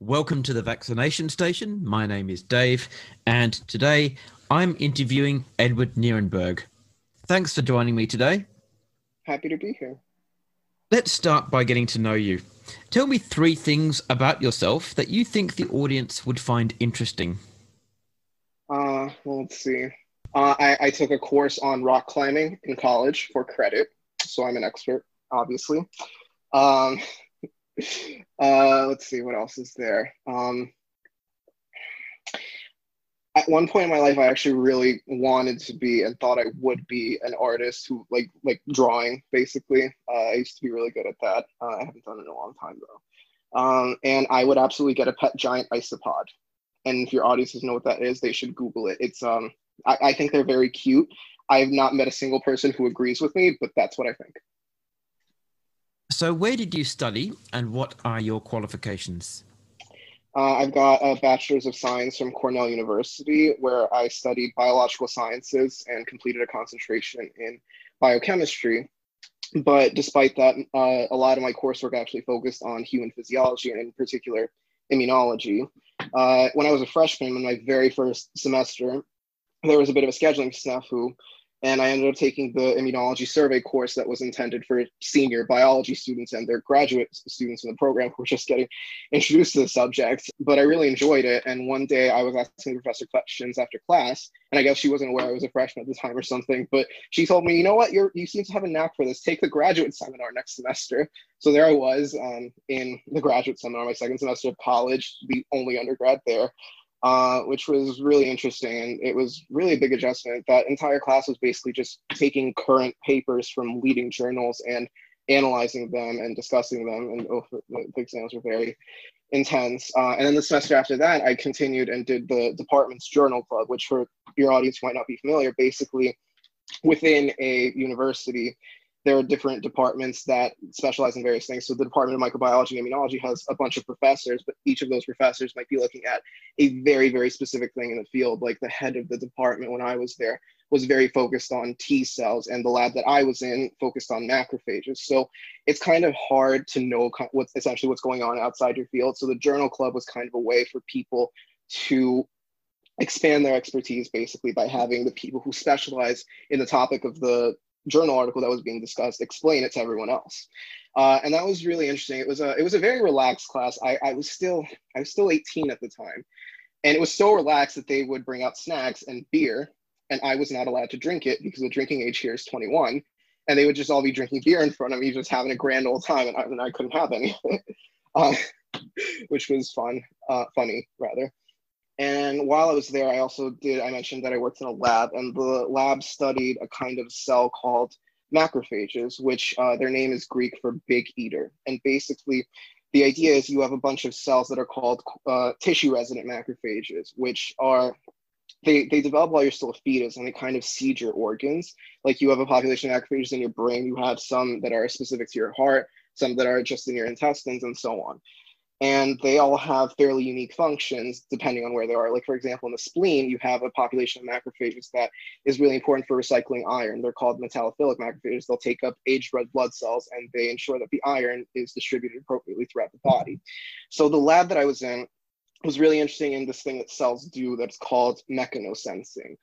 Welcome to the vaccination station. My name is Dave, and today I'm interviewing Edward Nirenberg. Thanks for joining me today. Happy to be here. Let's start by getting to know you. Tell me three things about yourself that you think the audience would find interesting. Uh, well, let's see. Uh, I, I took a course on rock climbing in college for credit, so I'm an expert, obviously. Um, uh, let's see what else is there. Um, at one point in my life, I actually really wanted to be and thought I would be an artist who like like drawing. Basically, uh, I used to be really good at that. Uh, I haven't done it in a long time though. Um, and I would absolutely get a pet giant isopod. And if your audiences know what that is, they should Google it. It's um, I, I think they're very cute. I've not met a single person who agrees with me, but that's what I think. So, where did you study and what are your qualifications? Uh, I've got a bachelor's of science from Cornell University, where I studied biological sciences and completed a concentration in biochemistry. But despite that, uh, a lot of my coursework actually focused on human physiology and, in particular, immunology. Uh, when I was a freshman in my very first semester, there was a bit of a scheduling snafu and I ended up taking the immunology survey course that was intended for senior biology students and their graduate students in the program who were just getting introduced to the subject. But I really enjoyed it. And one day I was asking the professor questions after class, and I guess she wasn't aware I was a freshman at the time or something. But she told me, you know what, you're you seem to have a knack for this. Take the graduate seminar next semester. So there I was um, in the graduate seminar, my second semester of college, the only undergrad there uh, which was really interesting. And it was really a big adjustment. That entire class was basically just taking current papers from leading journals and analyzing them and discussing them. And oh, the, the exams were very intense. Uh, and then the semester after that, I continued and did the department's journal club, which for your audience might not be familiar, basically within a university, there are different departments that specialize in various things. So the Department of Microbiology and Immunology has a bunch of professors, but each of those professors might be looking at a very, very specific thing in the field. Like the head of the department when I was there was very focused on T cells, and the lab that I was in focused on macrophages. So it's kind of hard to know what's essentially what's going on outside your field. So the journal club was kind of a way for people to expand their expertise basically by having the people who specialize in the topic of the journal article that was being discussed explain it to everyone else. Uh, and that was really interesting. It was a it was a very relaxed class. I, I was still i was still 18 at the time. And it was so relaxed that they would bring out snacks and beer and i was not allowed to drink it because the drinking age here is 21 and they would just all be drinking beer in front of me just having a grand old time and i, and I couldn't have any uh, which was fun uh, funny rather and while I was there, I also did, I mentioned that I worked in a lab, and the lab studied a kind of cell called macrophages, which uh, their name is Greek for big eater. And basically, the idea is you have a bunch of cells that are called uh, tissue resident macrophages, which are they, they develop while you're still a fetus and they kind of seed your organs. Like you have a population of macrophages in your brain, you have some that are specific to your heart, some that are just in your intestines, and so on and they all have fairly unique functions depending on where they are. Like, for example, in the spleen, you have a population of macrophages that is really important for recycling iron. They're called metallophilic macrophages. They'll take up aged red blood cells and they ensure that the iron is distributed appropriately throughout the body. So, the lab that I was in was really interesting in this thing that cells do that's called mechanosensing.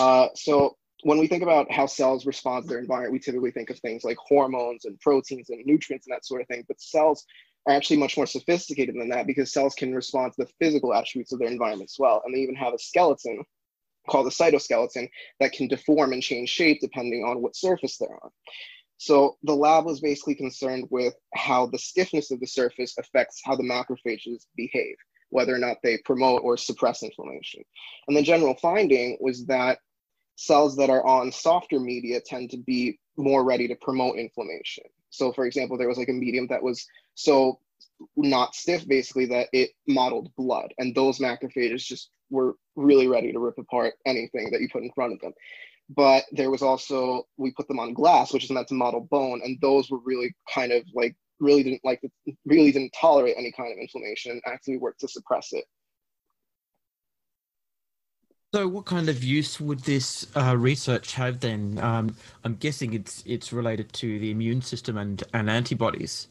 Uh, so, when we think about how cells respond to their environment, we typically think of things like hormones and proteins and nutrients and that sort of thing. But cells are actually much more sophisticated than that because cells can respond to the physical attributes of their environment as well. And they even have a skeleton called the cytoskeleton that can deform and change shape depending on what surface they're on. So the lab was basically concerned with how the stiffness of the surface affects how the macrophages behave, whether or not they promote or suppress inflammation. And the general finding was that cells that are on softer media tend to be more ready to promote inflammation. So, for example, there was like a medium that was so not stiff, basically, that it modeled blood, and those macrophages just were really ready to rip apart anything that you put in front of them. but there was also we put them on glass, which is meant to model bone, and those were really kind of like really didn't like really didn't tolerate any kind of inflammation and actually worked to suppress it. So, what kind of use would this uh, research have then? Um, I'm guessing it's it's related to the immune system and, and antibodies.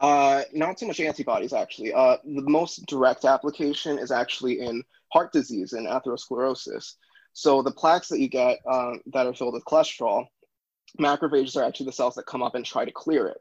Uh, not so much antibodies, actually. Uh, the most direct application is actually in heart disease and atherosclerosis. So, the plaques that you get um, that are filled with cholesterol, macrophages are actually the cells that come up and try to clear it.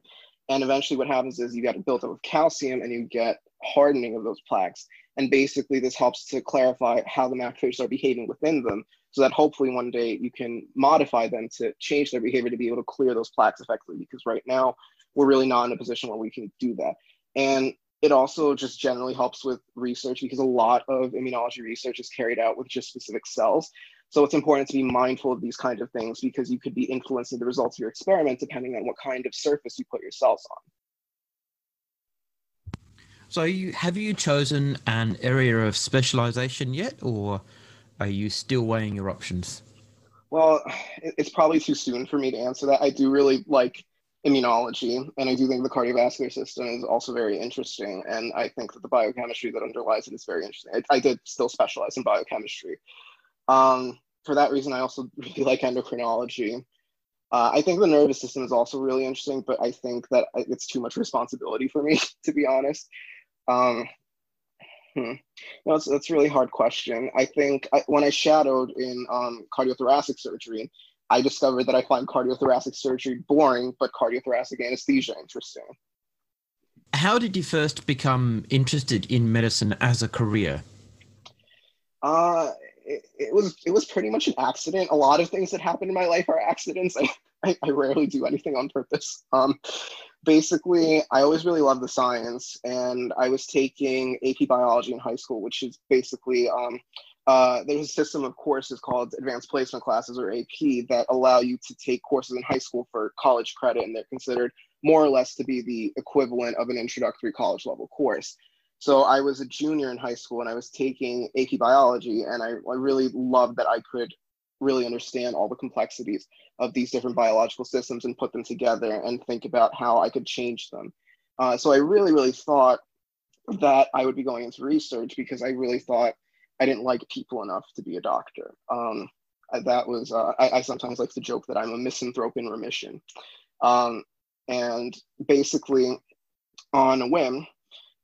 And eventually, what happens is you get a buildup of calcium and you get hardening of those plaques. And basically, this helps to clarify how the macrophages are behaving within them so that hopefully one day you can modify them to change their behavior to be able to clear those plaques effectively. Because right now, we're really not in a position where we can do that. And it also just generally helps with research because a lot of immunology research is carried out with just specific cells. So it's important to be mindful of these kinds of things because you could be influencing the results of your experiment depending on what kind of surface you put your cells on. So, you, have you chosen an area of specialization yet, or are you still weighing your options? Well, it's probably too soon for me to answer that. I do really like immunology, and I do think the cardiovascular system is also very interesting. And I think that the biochemistry that underlies it is very interesting. I, I did still specialize in biochemistry. Um, for that reason, I also really like endocrinology. Uh, I think the nervous system is also really interesting, but I think that it's too much responsibility for me, to be honest. Um, hmm. No, it's, that's a really hard question. I think I, when I shadowed in um, cardiothoracic surgery, I discovered that I find cardiothoracic surgery boring, but cardiothoracic anesthesia interesting. How did you first become interested in medicine as a career? Uh, it, it, was it was pretty much an accident. A lot of things that happen in my life are accidents. I, I, I rarely do anything on purpose. Um, basically, I always really loved the science, and I was taking AP biology in high school, which is basically um, uh, there's a system of courses called advanced placement classes or AP that allow you to take courses in high school for college credit, and they're considered more or less to be the equivalent of an introductory college level course. So I was a junior in high school and I was taking AP biology, and I, I really loved that I could really understand all the complexities of these different biological systems and put them together and think about how I could change them. Uh, so I really, really thought that I would be going into research because I really thought I didn't like people enough to be a doctor. Um, that was, uh, I, I, sometimes like to joke that I'm a misanthrope in remission. Um, and basically, on a whim,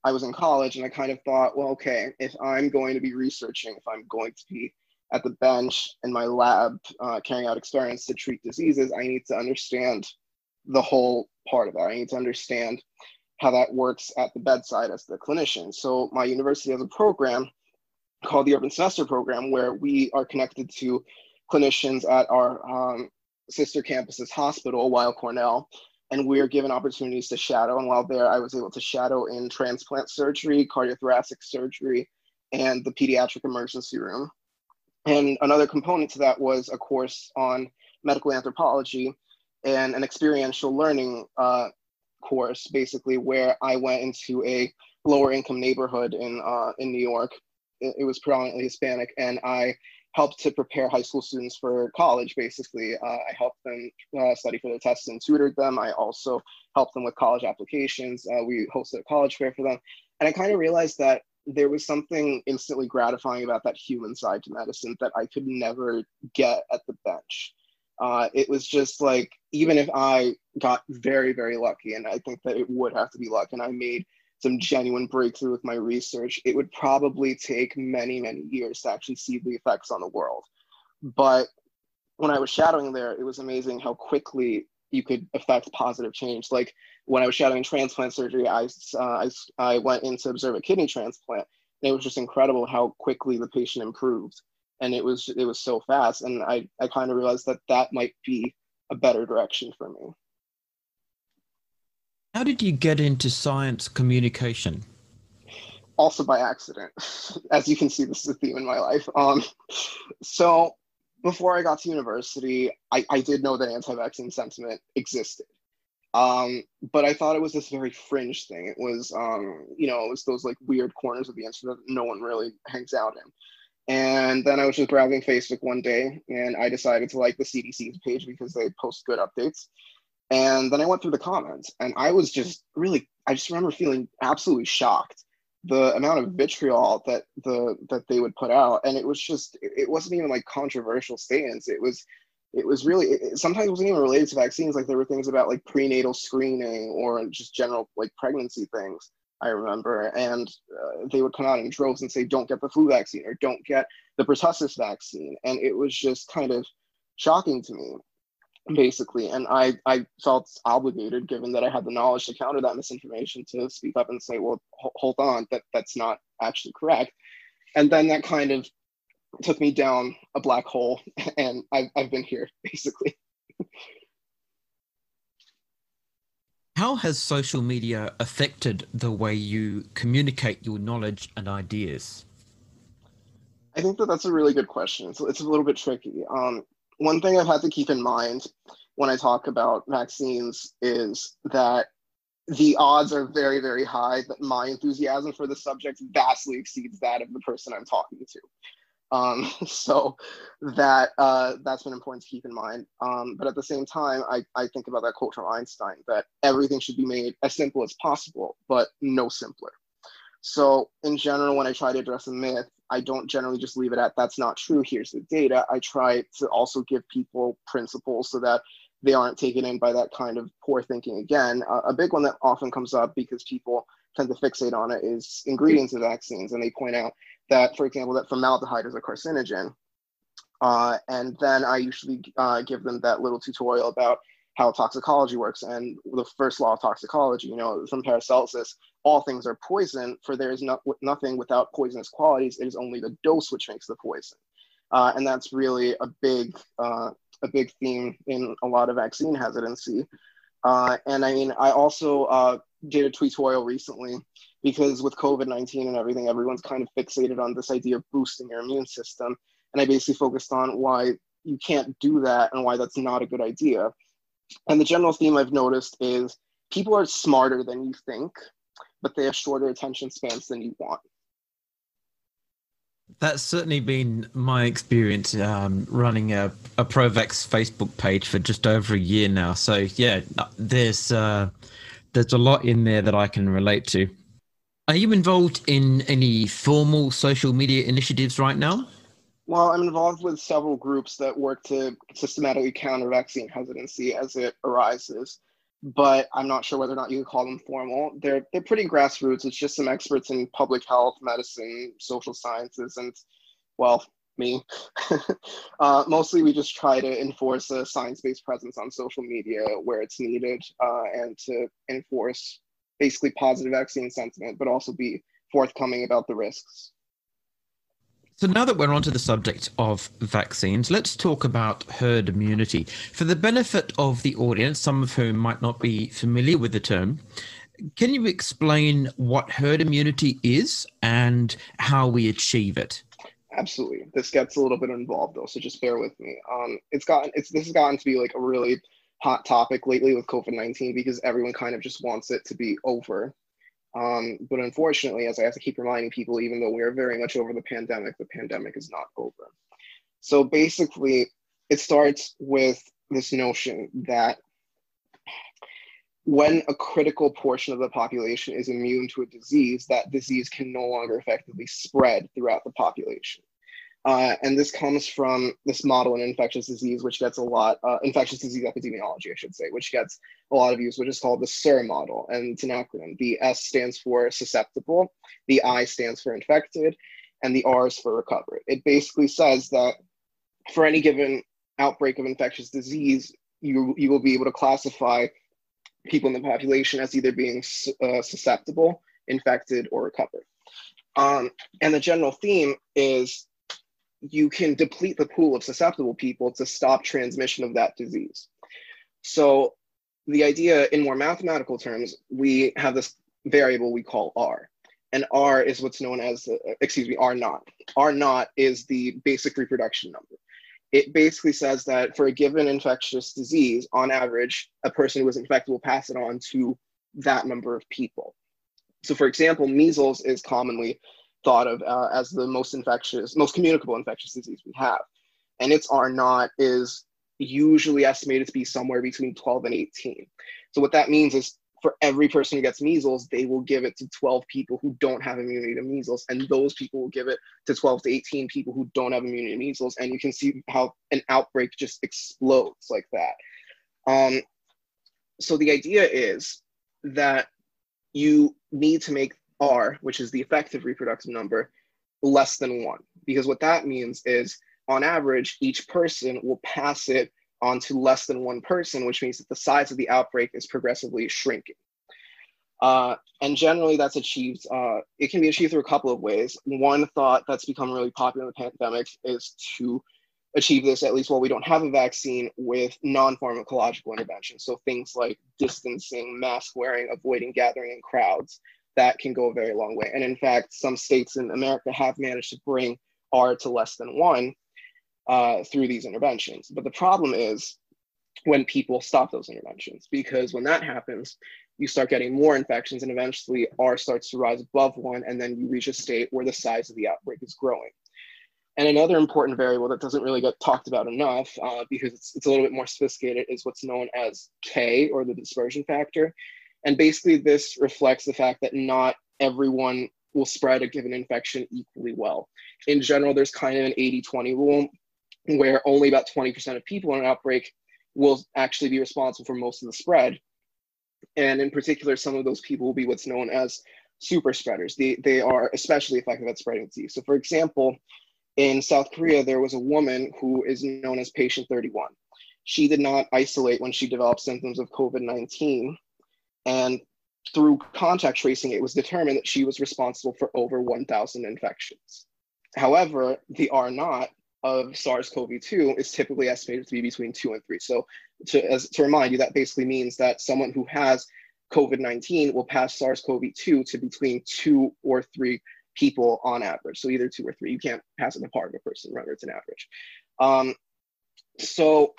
I was in college and I kind of thought, well, okay, if I'm going to be researching, if I'm going to be at the bench in my lab uh, carrying out experiments to treat diseases, I need to understand the whole part of that. I need to understand how that works at the bedside as the clinician. So my university has a program called the Urban Semester Program where we are connected to clinicians at our um, sister campus's hospital, Weill Cornell, and we are given opportunities to shadow. And while there, I was able to shadow in transplant surgery, cardiothoracic surgery, and the pediatric emergency room. And another component to that was a course on medical anthropology and an experiential learning uh, course, basically, where I went into a lower income neighborhood in, uh, in New York. It, it, was predominantly Hispanic, and I helped to prepare high school students for college, basically. Uh, I helped them uh, study for their tests and tutored them. I also helped them with college applications. Uh, we hosted a college fair for them. And I kind of realized that there was something instantly gratifying about that human side to medicine that I could never get at the bench. Uh, it was just like, even if I got very, very lucky, and I think that it would have to be luck, and I made some genuine breakthrough with my research, it would probably take many, many years to actually see the effects on the world. But when I was shadowing there, it was amazing how quickly you could affect positive change. Like when I was shadowing transplant surgery, I, uh, I, I went in to observe a kidney transplant. And it was just incredible how quickly the patient improved. And it was, it was so fast. And I, I kind of realized that that might be a better direction for me. How did you get into science communication? Also by accident. As you can see, this is a theme in my life. Um, so before I got to university, I, I did know that anti-vaccine sentiment existed. Um, but I thought it was this very fringe thing. It was, um, you know, it was those like weird corners of the internet that no one really hangs out in. And then I was just browsing Facebook one day and I decided to like the CDC's page because they post good updates. And then I went through the comments and I was just really, I just remember feeling absolutely shocked the amount of vitriol that the that they would put out. And it was just it wasn't even like controversial statements it was it was really it, sometimes it wasn't even related to vaccines. Like there were things about like prenatal screening or just general like pregnancy things i remember. And uh, they would come out in droves and say don't get the flu vaccine or don't get the pertussis vaccine. And it was just kind of shocking to me basically and i i felt obligated given that i had the knowledge to counter that misinformation to speak up and say well hold on that that's not actually correct. And then that kind of took me down a black hole and i've, I've been here basically. How has social media affected the way you communicate your knowledge and ideas? I think that that's a really good question. So it's a little bit tricky. Um, one thing I've had to keep in mind when I talk about vaccines is that the odds are very, very high that my enthusiasm for the subject vastly exceeds that of the person I'm talking to. Um, so that uh, that's been important to keep in mind. Um, but at the same time, I, I think about that quote from Einstein that everything should be made as simple as possible, but no simpler. So in general, when I try to address a myth, I don't generally just leave it at that's not true. Here's the data. I try to also give people principles so that they aren't taken in by that kind of poor thinking again. Uh, a big one that often comes up because people tend to fixate on it is ingredients of vaccines. And they point out that, for example, that formaldehyde is a carcinogen. Uh, and then I usually uh, give them that little tutorial about how toxicology works and the first law of toxicology, you know, from Paracelsus, all things are poison, for there is no, nothing without poisonous qualities. It is only the dose which makes the poison. Uh, and that's really a big, uh, a big theme in a lot of vaccine hesitancy. Uh, and I mean, I also uh, did a tutorial recently because with COVID 19 and everything, everyone's kind of fixated on this idea of boosting your immune system. And I basically focused on why you can't do that and why that's not a good idea. And the general theme I've noticed is people are smarter than you think, but they have shorter attention spans than you want. That's certainly been my experience um, running a, a Provax Facebook page for just over a year now. So yeah, there's uh, there's a lot in there that I can relate to. Are you involved in any formal social media initiatives right now? Well, I'm involved with several groups that work to systematically counter vaccine hesitancy as it arises, but I'm not sure whether or not you call them formal. They're they're pretty grassroots. It's just some experts in public health, medicine, social sciences, and well, me. uh, mostly, we just try to enforce a science-based presence on social media where it's needed, uh, and to enforce basically positive vaccine sentiment, but also be forthcoming about the risks. So now that we're onto the subject of vaccines, let's talk about herd immunity. For the benefit of the audience, some of whom might not be familiar with the term, can you explain what herd immunity is and how we achieve it? Absolutely. This gets a little bit involved though, so just bear with me. Um, it's gotten it's this has gotten to be like a really hot topic lately with COVID nineteen because everyone kind of just wants it to be over. Um, but unfortunately, as I have to keep reminding people, even though we are very much over the pandemic, the pandemic is not over. So basically, it starts with this notion that when a critical portion of the population is immune to a disease, that disease can no longer effectively spread throughout the population. Uh, and this comes from this model in infectious disease, which gets a lot, uh, infectious disease epidemiology, I should say, which gets a lot of use, which is called the SIR model. And it's an acronym. The S stands for susceptible, the I stands for infected, and the R is for recovered. It basically says that for any given outbreak of infectious disease, you, you will be able to classify people in the population as either being uh, susceptible, infected, or recovered. Um, and the general theme is you can deplete the pool of susceptible people to stop transmission of that disease. So the idea in more mathematical terms, we have this variable we call R. And R is what's known as, uh, excuse me, R naught. R naught is the basic reproduction number. It basically says that for a given infectious disease, on average, a person who is infected will pass it on to that number of people. So for example, measles is commonly thought of uh, as the most infectious, most communicable infectious disease we have. And its R naught is usually estimated to be somewhere between 12 and 18. So what that means is for every person who gets measles, they will give it to 12 people who don't have immunity to measles, and those people will give it to 12 to 18 people who don't have immunity to measles. And you can see how an outbreak just explodes like that. Um, so the idea is that you need to make R, which is the effective reproductive number, less than one. Because what that means is, on average, each person will pass it on to less than one person, which means that the size of the outbreak is progressively shrinking. Uh, and generally, that's achieved. Uh, it can be achieved through a couple of ways. One thought that's become really popular in the pandemic is to achieve this, at least while we don't have a vaccine, with non pharmacological interventions. So things like distancing, mask wearing, avoiding gathering in crowds, that can go a very long way. And in fact, some states in America have managed to bring R to less than one uh, through these interventions. But the problem is when people stop those interventions, because when that happens, you start getting more infections and eventually R starts to rise above one, and then you reach a state where the size of the outbreak is growing. And another important variable that doesn't really get talked about enough uh, because it's, it's a little bit more sophisticated is what's known as K or the dispersion factor. And basically, this reflects the fact that not everyone will spread a given infection equally well. In general, there's kind of an 80 20 rule where only about 20% of people in an outbreak will actually be responsible for most of the spread. And in particular, some of those people will be what's known as super spreaders. They, they are especially effective at spreading disease. So, for example, in South Korea, there was a woman who is known as patient 31. She did not isolate when she developed symptoms of COVID 19. And through contact tracing, it was determined that she was responsible for over 1,000 infections. However, the R naught of SARS-CoV-2 is typically estimated to be between two and three. So to, as, to remind you, that basically means that someone who has COVID-19 will pass SARS-CoV-2 to between two or three people on average. So either two or three. You can't pass it apart of a person, rather it's an average. Um, so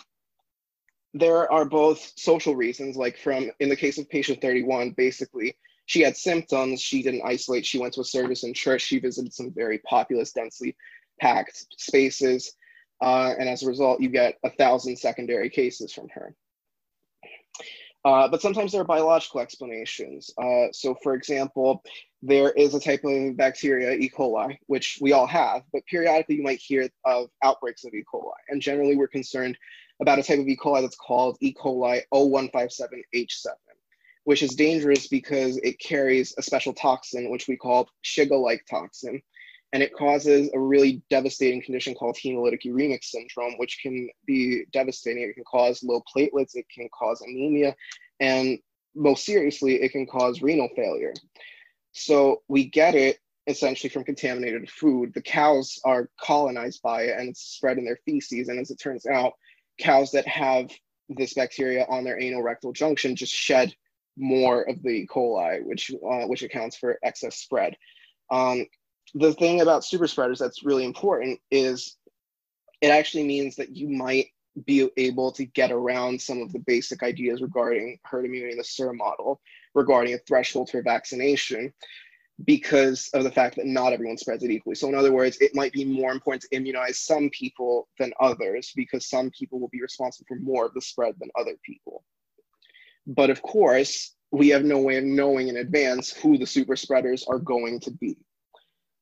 there are both social reasons, like from in the case of patient 31, basically she had symptoms, she didn't isolate, she went to a service in church, she visited some very populous, densely packed spaces. Uh, and as a result, you get a thousand secondary cases from her. Uh, but sometimes there are biological explanations. Uh, so, for example, there is a type of bacteria, E. coli, which we all have, but periodically you might hear of outbreaks of E. coli. And generally, we're concerned about a type of E. coli that's called E. coli 0157H7, which is dangerous because it carries a special toxin, which we call Shiga like toxin and it causes a really devastating condition called hemolytic uremic syndrome, which can be devastating. It can cause low platelets, it can cause anemia, and most seriously, it can cause renal failure. So we get it essentially from contaminated food. The cows are colonized by it and it's spread in their feces. And as it turns out, cows that have this bacteria on their anal rectal junction just shed more of the E. coli, which uh, which accounts for excess spread. Um, the thing about super spreaders that's really important is it actually means that you might be able to get around some of the basic ideas regarding herd immunity in the SIR model regarding a threshold for vaccination because of the fact that not everyone spreads it equally. So, in other words, it might be more important to immunize some people than others because some people will be responsible for more of the spread than other people. But of course, we have no way of knowing in advance who the super spreaders are going to be.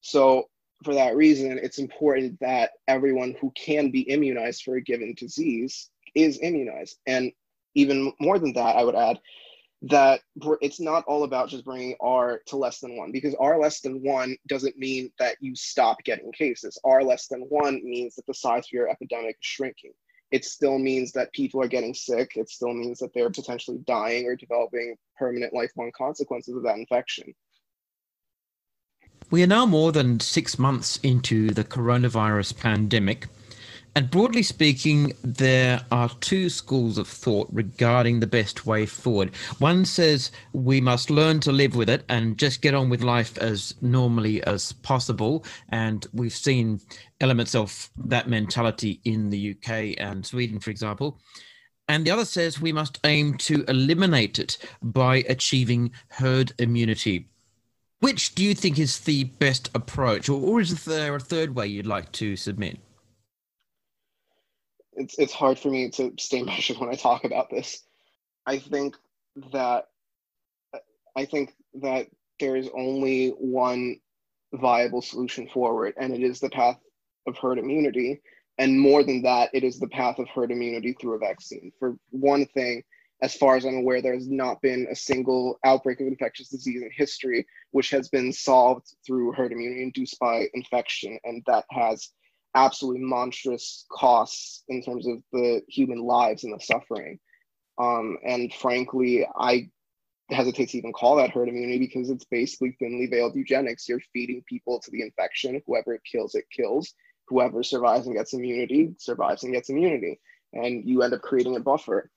So for that reason, it's important that everyone who can be immunized for a given disease is immunized. And even more than that, I would add that it's not all about just bringing R to less than one, because R less than one doesn't mean that you stop getting cases. R less than one means that the size of your epidemic is shrinking. It still means that people are getting sick. It still means that they're potentially dying or developing permanent lifelong consequences of that infection. We are now more than six months into the coronavirus pandemic. And broadly speaking, there are two schools of thought regarding the best way forward. One says we must learn to live with it and just get on with life as normally as possible. And we've seen elements of that mentality in the UK and Sweden, for example. And the other says we must aim to eliminate it by achieving herd immunity. Which do you think is the best approach, or, or is there a third way you'd like to submit? It's it's hard for me to stay measured when I talk about this. I think that I think that there is only one viable solution forward, and it is the path of herd immunity. And more than that, it is the path of herd immunity through a vaccine. For one thing, as far as I'm aware, there has not been a single outbreak of infectious disease in history which has been solved through herd immunity induced by infection. And that has absolutely monstrous costs in terms of the human lives and the suffering. Um, and frankly, I hesitate to even call that herd immunity because it's basically thinly veiled eugenics. You're feeding people to the infection. Whoever it kills, it kills. Whoever survives and gets immunity survives and gets immunity. And you end up creating a buffer.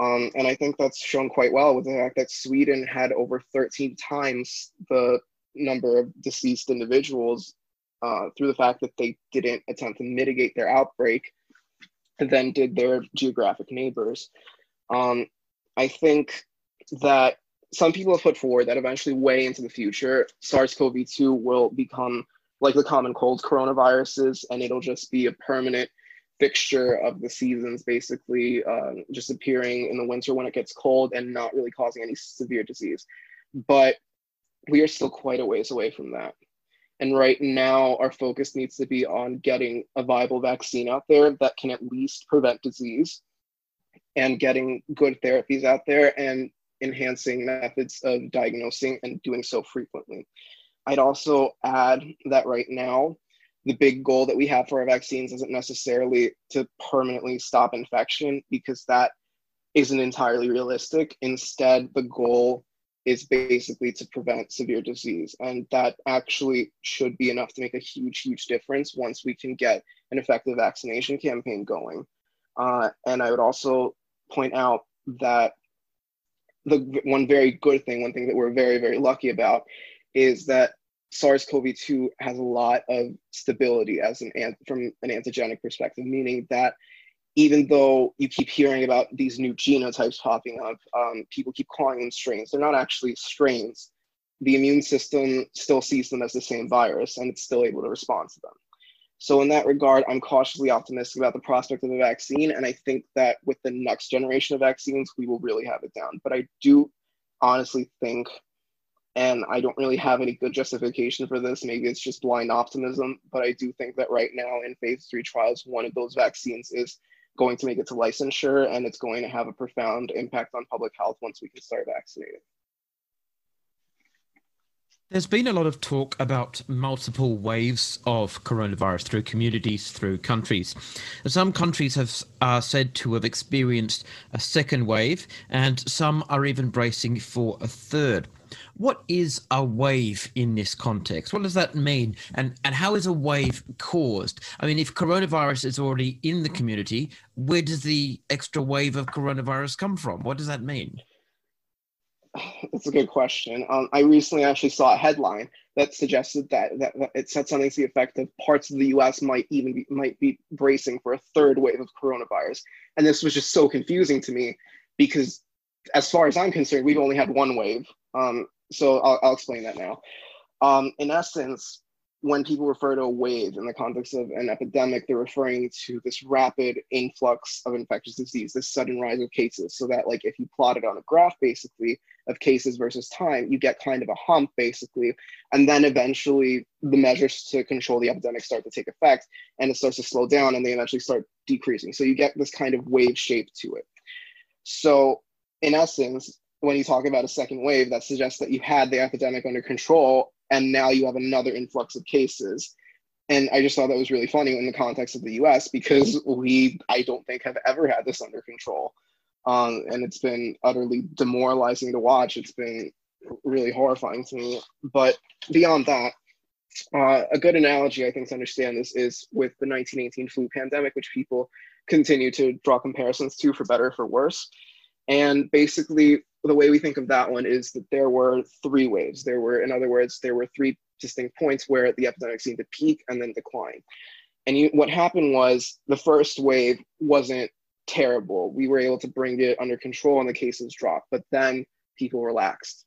Um, and I think that's shown quite well with the fact that Sweden had over 13 times the number of deceased individuals uh, through the fact that they didn't attempt to mitigate their outbreak than did their geographic neighbors. Um, I think that some people have put forward that eventually, way into the future, SARS CoV 2 will become like the common cold coronaviruses, and it'll just be a permanent fixture of the seasons, basically uh, just appearing in the winter when it gets cold and not really causing any severe disease. But we are still quite a ways away from that. And right now, our focus needs to be on getting a viable vaccine out there that can at least prevent disease and getting good therapies out there and enhancing methods of diagnosing and doing so frequently. I'd also add that right now, the big goal that we have for our vaccines isn't necessarily to permanently stop infection because that isn't entirely realistic. Instead, the goal is basically to prevent severe disease. And that actually should be enough to make a huge, huge difference once we can get an effective vaccination campaign going. Uh, and I would also point out that the one very good thing, one thing that we're very, very lucky about is that SARS-CoV-2 has a lot of stability as an from an antigenic perspective, meaning that even though you keep hearing about these new genotypes popping up, um, people keep calling them strains. They're not actually strains. The immune system still sees them as the same virus, and it's still able to respond to them. So in that regard, I'm cautiously optimistic about the prospect of a vaccine, and I think that with the next generation of vaccines, we will really have it down. But I do honestly think and I don't really have any good justification for this. Maybe it's just blind optimism, but I do think that right now in phase three trials, one of those vaccines is going to make it to licensure and it's going to have a profound impact on public health once we can start vaccinating. There's been a lot of talk about multiple waves of coronavirus through communities, through countries. Some countries have uh, said to have experienced a second wave, and some are even bracing for a third. What is a wave in this context? What does that mean? And and how is a wave caused? I mean, if coronavirus is already in the community, where does the extra wave of coronavirus come from? What does that mean? That's a good question. Um, I recently actually saw a headline that suggested that, that, it said something to the effect of parts of the U.S. might even be, might be bracing for a third wave of coronavirus, and this was just so confusing to me because, as far as I'm concerned, we've only had one wave, um, so I'll, I'll, explain that now. Um, in essence, when people refer to a wave in the context of an epidemic, they're referring to this rapid influx of infectious disease, this sudden rise of cases. So that, like, if you plot it on a graph, basically, of cases versus time, you get kind of a hump, basically. And then eventually, the measures to control the epidemic start to take effect, and it starts to slow down, and they eventually start decreasing. So you get this kind of wave shape to it. So, in essence, when you talk about a second wave, that suggests that you had the epidemic under control and now you have another influx of cases. And I just thought that was really funny in the context of the US because we, I don't think, have ever had this under control. Um, and it's been utterly demoralizing to watch. It's been really horrifying to me. But beyond that, uh, a good analogy, I think, to understand this is with the 1918 flu pandemic, which people continue to draw comparisons to for better or for worse. And basically, the way we think of that one is that there were three waves. There were, in other words, there were three distinct points where the epidemic seemed to peak and then decline. And you, what happened was the first wave wasn't terrible. We were able to bring it under control and the cases dropped, but then people relaxed.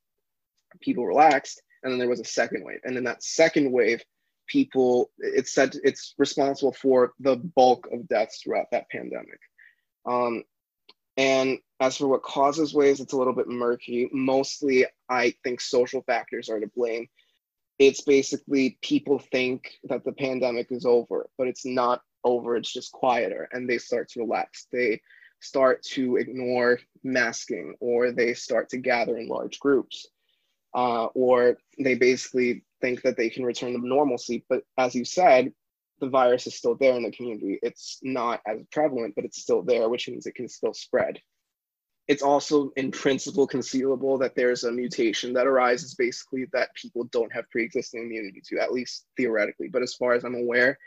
People relaxed, and then there was a second wave. And in that second wave, people it's said it's responsible for the bulk of deaths throughout that pandemic. Um, and as for what causes waves, it's a little bit murky. Mostly, I think social factors are to blame. It's basically people think that the pandemic is over, but it's not over, it's just quieter, and they start to relax. They start to ignore masking, or they start to gather in large groups, uh, or they basically think that they can return to normalcy. But as you said, the virus is still there in the community. It's not as prevalent, but it's still there, which means it can still spread. It's also in principle conceivable that there's a mutation that arises basically that people don't have pre-existing immunity to, at least theoretically. But as far as I'm aware,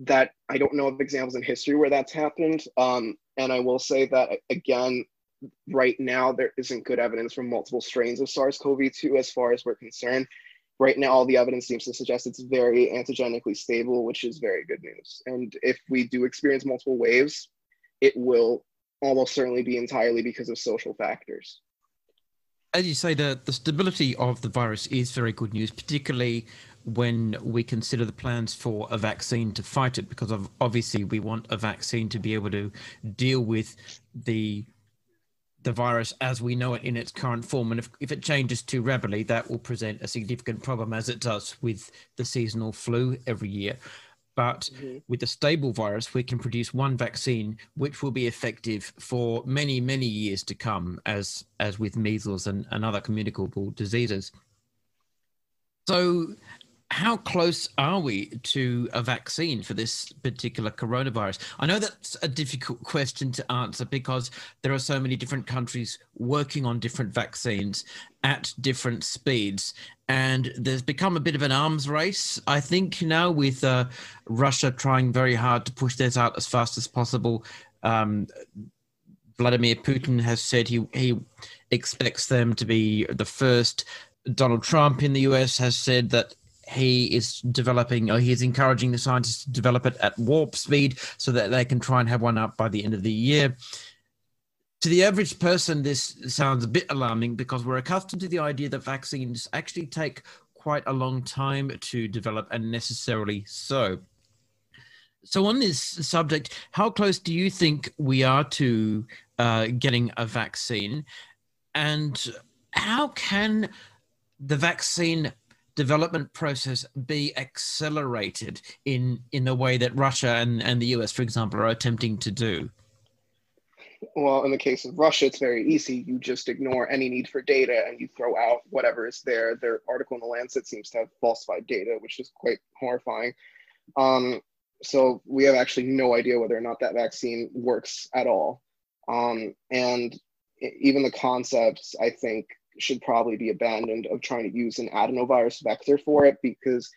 that I don't know of examples in history where that's happened. Um, and I will say that again, right now there isn't good evidence from multiple strains of SARS-CoV-2 as far as we're concerned right now all the evidence seems to suggest it's very antigenically stable which is very good news and if we do experience multiple waves it will almost certainly be entirely because of social factors as you say the, the stability of the virus is very good news particularly when we consider the plans for a vaccine to fight it because obviously we want a vaccine to be able to deal with the the virus as we know it in its current form. And if, if it changes too rapidly, that will present a significant problem as it does with the seasonal flu every year. But mm-hmm. with the stable virus, we can produce one vaccine which will be effective for many, many years to come, as as with measles and, and other communicable diseases. So how close are we to a vaccine for this particular coronavirus? I know that's a difficult question to answer because there are so many different countries working on different vaccines at different speeds. And there's become a bit of an arms race, I think, now with uh, Russia trying very hard to push theirs out as fast as possible. Um, Vladimir Putin has said he, he expects them to be the first. Donald Trump in the US has said that he is developing or he is encouraging the scientists to develop it at warp speed so that they can try and have one up by the end of the year. To the average person this sounds a bit alarming because we're accustomed to the idea that vaccines actually take quite a long time to develop and necessarily so. So on this subject how close do you think we are to uh, getting a vaccine? And how can the vaccine development process be accelerated in in the way that Russia and, and the US, for example, are attempting to do? Well, in the case of Russia, it's very easy. You just ignore any need for data and you throw out whatever is there. Their article in the Lancet seems to have falsified data, which is quite horrifying. Um, so we have actually no idea whether or not that vaccine works at all. Um, and even the concepts, I think, should probably be abandoned of trying to use an adenovirus vector for it because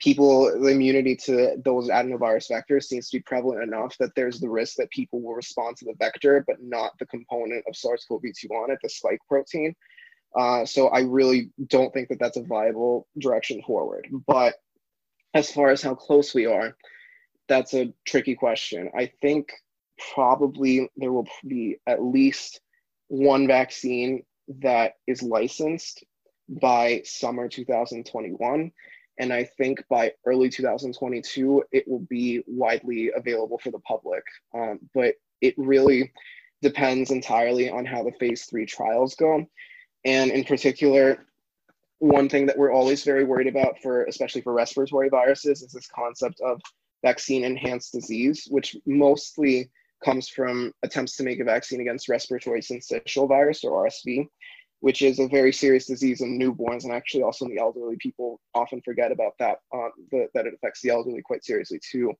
people the immunity to those adenovirus vectors seems to be prevalent enough that there's the risk that people will respond to the vector but not the component of SARS-CoV-2 on it, the spike protein. Uh, so I really don't think that that's a viable direction forward. But as far as how close we are, that's a tricky question. I think probably there will be at least one vaccine that is licensed by summer 2021. And I think by early 2022, it will be widely available for the public. Um, but it really depends entirely on how the phase three trials go. And in particular, one thing that we're always very worried about for, especially for respiratory viruses, is this concept of vaccine enhanced disease, which mostly comes from attempts to make a vaccine against respiratory syncytial virus or RSV, which is a very serious disease in newborns and actually also in the elderly. People often forget about that, um, the, that it affects the elderly quite seriously too.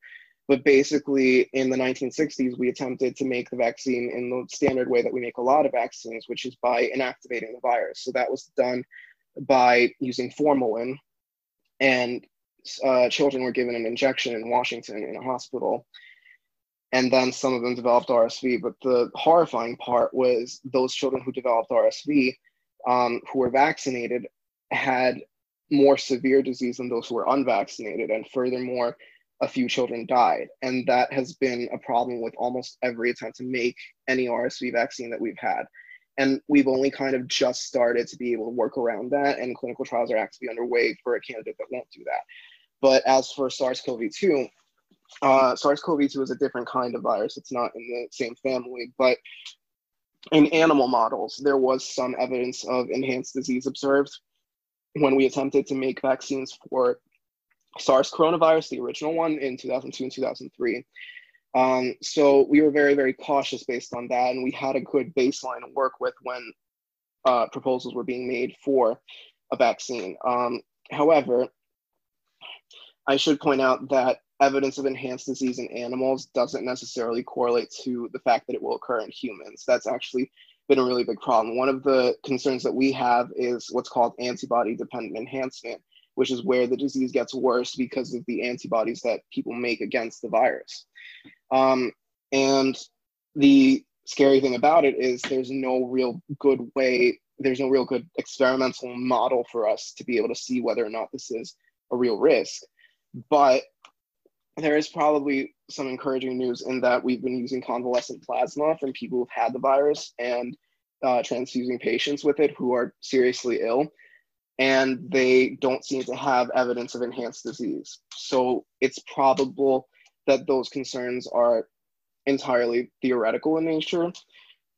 But basically, in the 1960s, we attempted to make the vaccine in the standard way that we make a lot of vaccines, which is by inactivating the virus. So that was done by using formalin, and uh, children were given an injection in Washington in a hospital and then some of them developed RSV. But the horrifying part was those children who developed RSV, um, who were vaccinated, had more severe disease than those who were unvaccinated. And furthermore, a few children died. And that has been a problem with almost every attempt to make any RSV vaccine that we've had. And we've only kind of just started to be able to work around that, and clinical trials are actually underway for a candidate that won't do that. But as for SARS-CoV-2, uh, SARS-CoV-2 is a different kind of virus. It's not in the same family, but in animal models, there was some evidence of enhanced disease observed when we attempted to make vaccines for SARS coronavirus, the original one in 2002 and 2003. Um, so we were very, very cautious based on that, and we had a good baseline to work with when uh, proposals were being made for a vaccine. Um, however, I should point out that evidence of enhanced disease in animals doesn't necessarily correlate to the fact that it will occur in humans. That's actually been a really big problem. One of the concerns that we have is what's called antibody dependent enhancement, which is where the disease gets worse because of the antibodies that people make against the virus. Um, and the scary thing about it is there's no real good way, there's no real good experimental model for us to be able to see whether or not this is a real risk. But there is probably some encouraging news in that we've been using convalescent plasma from people who've had the virus and uh, transfusing patients with it who are seriously ill, and they don't seem to have evidence of enhanced disease. So it's probable that those concerns are entirely theoretical in nature.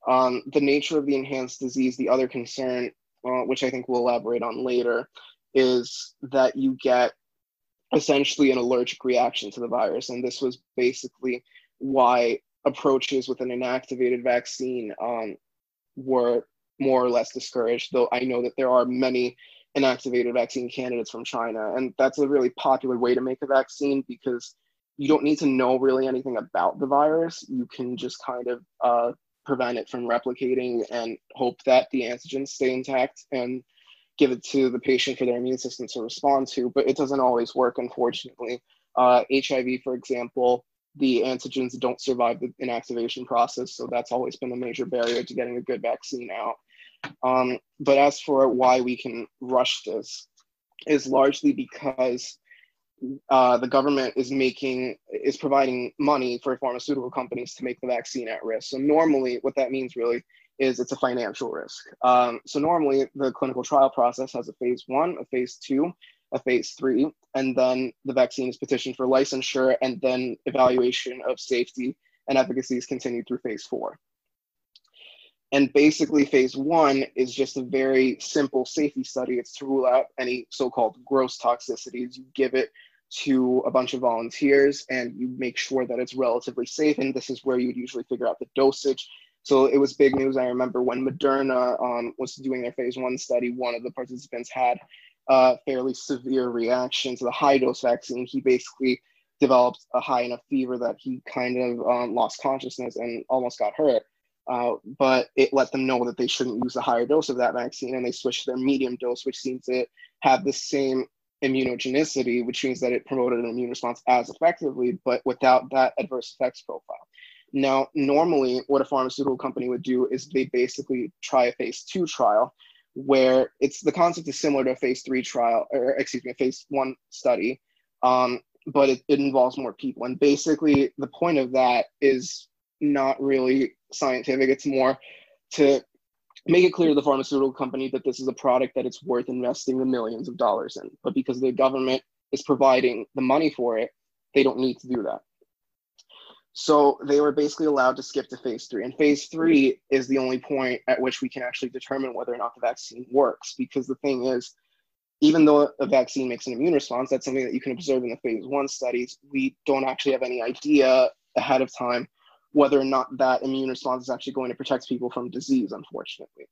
Um, the nature of the enhanced disease, the other concern, uh, which I think we'll elaborate on later, is that you get essentially an allergic reaction to the virus. And this was basically why approaches with an inactivated vaccine um, were more or less discouraged, though I know that there are many inactivated vaccine candidates from China. And that's a really popular way to make a vaccine because you don't need to know really anything about the virus. You can just kind of uh, prevent it from replicating and hope that the antigens stay intact and give it to the patient for their immune system to respond to, but it doesn't always work, unfortunately. Uh, HIV, for example, the antigens don't survive the inactivation process, so that's always been a major barrier to getting a good vaccine out. Um, but as for why we can rush this, is largely because uh, the government is making is providing money for pharmaceutical companies to make the vaccine at risk. So normally, what that means really is it's a financial risk. Um, so normally the clinical trial process has a phase one, a phase two, a phase three, and then the vaccine is petitioned for licensure and then evaluation of safety and efficacy is continued through phase four. And basically phase one is just a very simple safety study. It's to rule out any so-called gross toxicities. You give it to a bunch of volunteers and you make sure that it's relatively safe. And this is where you would usually figure out the dosage so it was big news. I remember when Moderna um, was doing their phase one study, one of the participants had a fairly severe reaction to the high dose vaccine. He basically developed a high enough fever that he kind of um, lost consciousness and almost got hurt. Uh, but it let them know that they shouldn't use a higher dose of that vaccine, and they switched to their medium dose, which seems to have the same immunogenicity, which means that it promoted an immune response as effectively, but without that adverse effects profile. Now, normally, what a pharmaceutical company would do is they basically try a phase two trial where it's the concept is similar to a phase three trial, or excuse me, a phase one study, um, but it, it involves more people. And basically, the point of that is not really scientific, it's more to make it clear to the pharmaceutical company that this is a product that it's worth investing the millions of dollars in. But because the government is providing the money for it, they don't need to do that. So they were basically allowed to skip to phase three. And phase three is the only point at which we can actually determine whether or not the vaccine works. Because the thing is, even though a vaccine makes an immune response, that's something that you can observe in the phase one studies. We don't actually have any idea ahead of time whether or not that immune response is actually going to protect people from disease, unfortunately.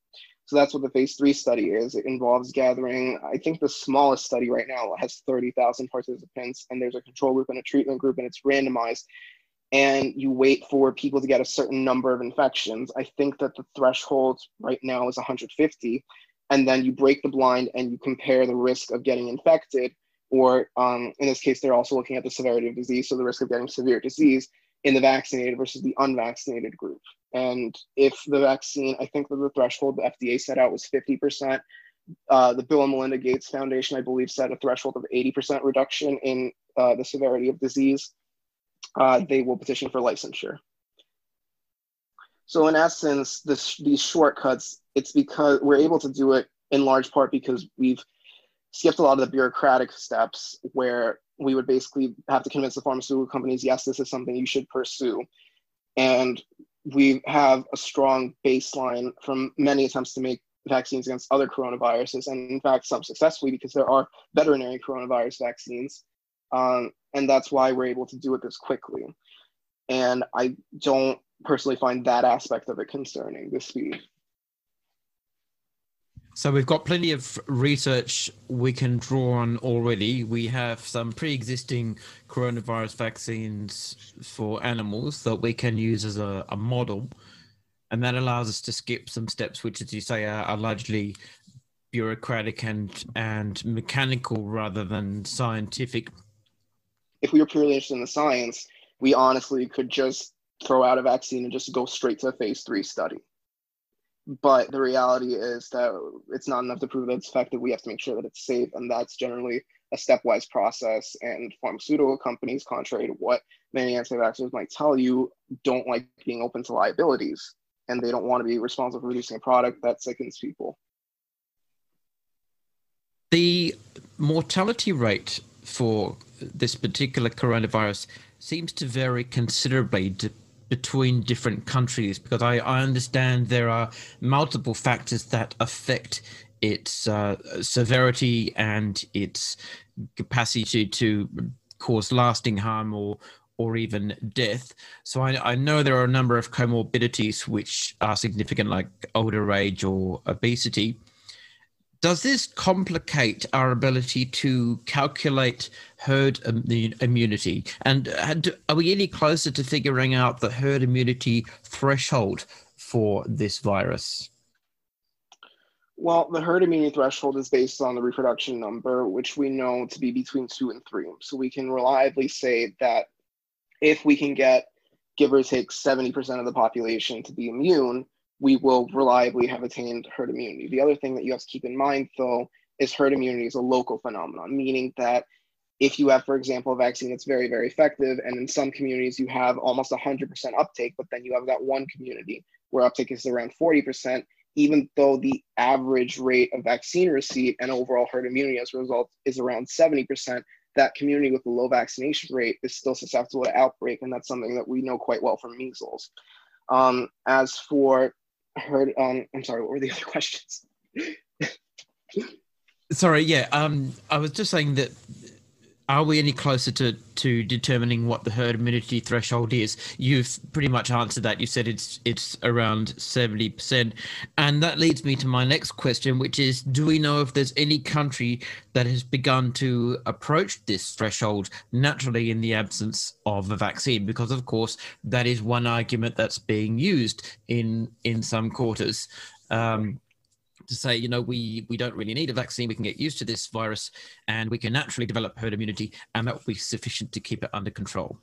So that's what the phase three study is. It involves gathering, I think the smallest study right now has 30,000 participants, and there's a control group and a treatment group, and it's randomized and you wait for people to get a certain number of infections. I think that the threshold right now is 150. And then you break the blind and you compare the risk of getting infected, or um, in this case, they're also looking at the severity of disease, so the risk of getting severe disease in the vaccinated versus the unvaccinated group. And if the vaccine, I think that the threshold the FDA set out was 50%. Uh, the Bill and Melinda Gates Foundation, I believe, set a threshold of 80% reduction in uh, the severity of disease uh, they will petition for licensure. So in essence, this, these shortcuts, it's because we're able to do it in large part because we've skipped a lot of the bureaucratic steps where we would basically have to convince the pharmaceutical companies, yes, this is something you should pursue. And we have a strong baseline from many attempts to make vaccines against other coronaviruses, and in fact, some successfully because there are veterinary coronavirus vaccines. Um, and that's why we're able to do it this quickly. And I don't personally find that aspect of it concerning, the speed. So we've got plenty of research we can draw on already. We have some pre-existing coronavirus vaccines for animals that we can use as a, a model. And that allows us to skip some steps, which, as you say, are, are largely bureaucratic and, and mechanical rather than scientific. If we were purely interested in the science, we honestly could just throw out a vaccine and just go straight to a phase three study but the reality is that it's not enough to prove that it's effective. We have to make sure that it's safe, and that's generally a stepwise process. And pharmaceutical companies, contrary to what many anti-vaxxers might tell you, don't like being open to liabilities, and they don't want to be responsible for producing a product that sickens people. The mortality rate for this particular coronavirus seems to vary considerably between different countries because I, I understand there are multiple factors that affect its uh, severity and its capacity to cause lasting harm or or even death. So I, I know there are a number of comorbidities which are significant, like older age or obesity does this complicate our ability to calculate herd immunity? And are we any closer to figuring out the herd immunity threshold for this virus? Well, the herd immunity threshold is based on the reproduction number, which we know to be between two and three. So we can reliably say that if we can get, give or take, 70% of the population to be immune, we will reliably have attained herd immunity. The other thing that you have to keep in mind, though, is herd immunity is a local phenomenon, meaning that if you have, for example, a vaccine that's very, very effective, and in some communities you have almost 100% uptake, but then you have that one community where uptake is around 40%, even though the average rate of vaccine receipt and overall herd immunity as a result is around 70%, that community with a low vaccination rate is still susceptible to outbreak, and that's something that we know quite well from measles. Um, as for heard um i'm sorry what were the other questions? Sorry yeah um i was just saying that are we any closer to to determining what the herd immunity threshold is? You've pretty much answered that. You said it's it's around 70% and that leads me to my next question which is do we know if there's any country that has begun to approach this threshold naturally in the absence of a vaccine? Because of course that is one argument that's being used in in some quarters. Um, to say, you know, we we don't really need a vaccine. We can get used to this virus, and we can naturally develop herd immunity, and that will be sufficient to keep it under control.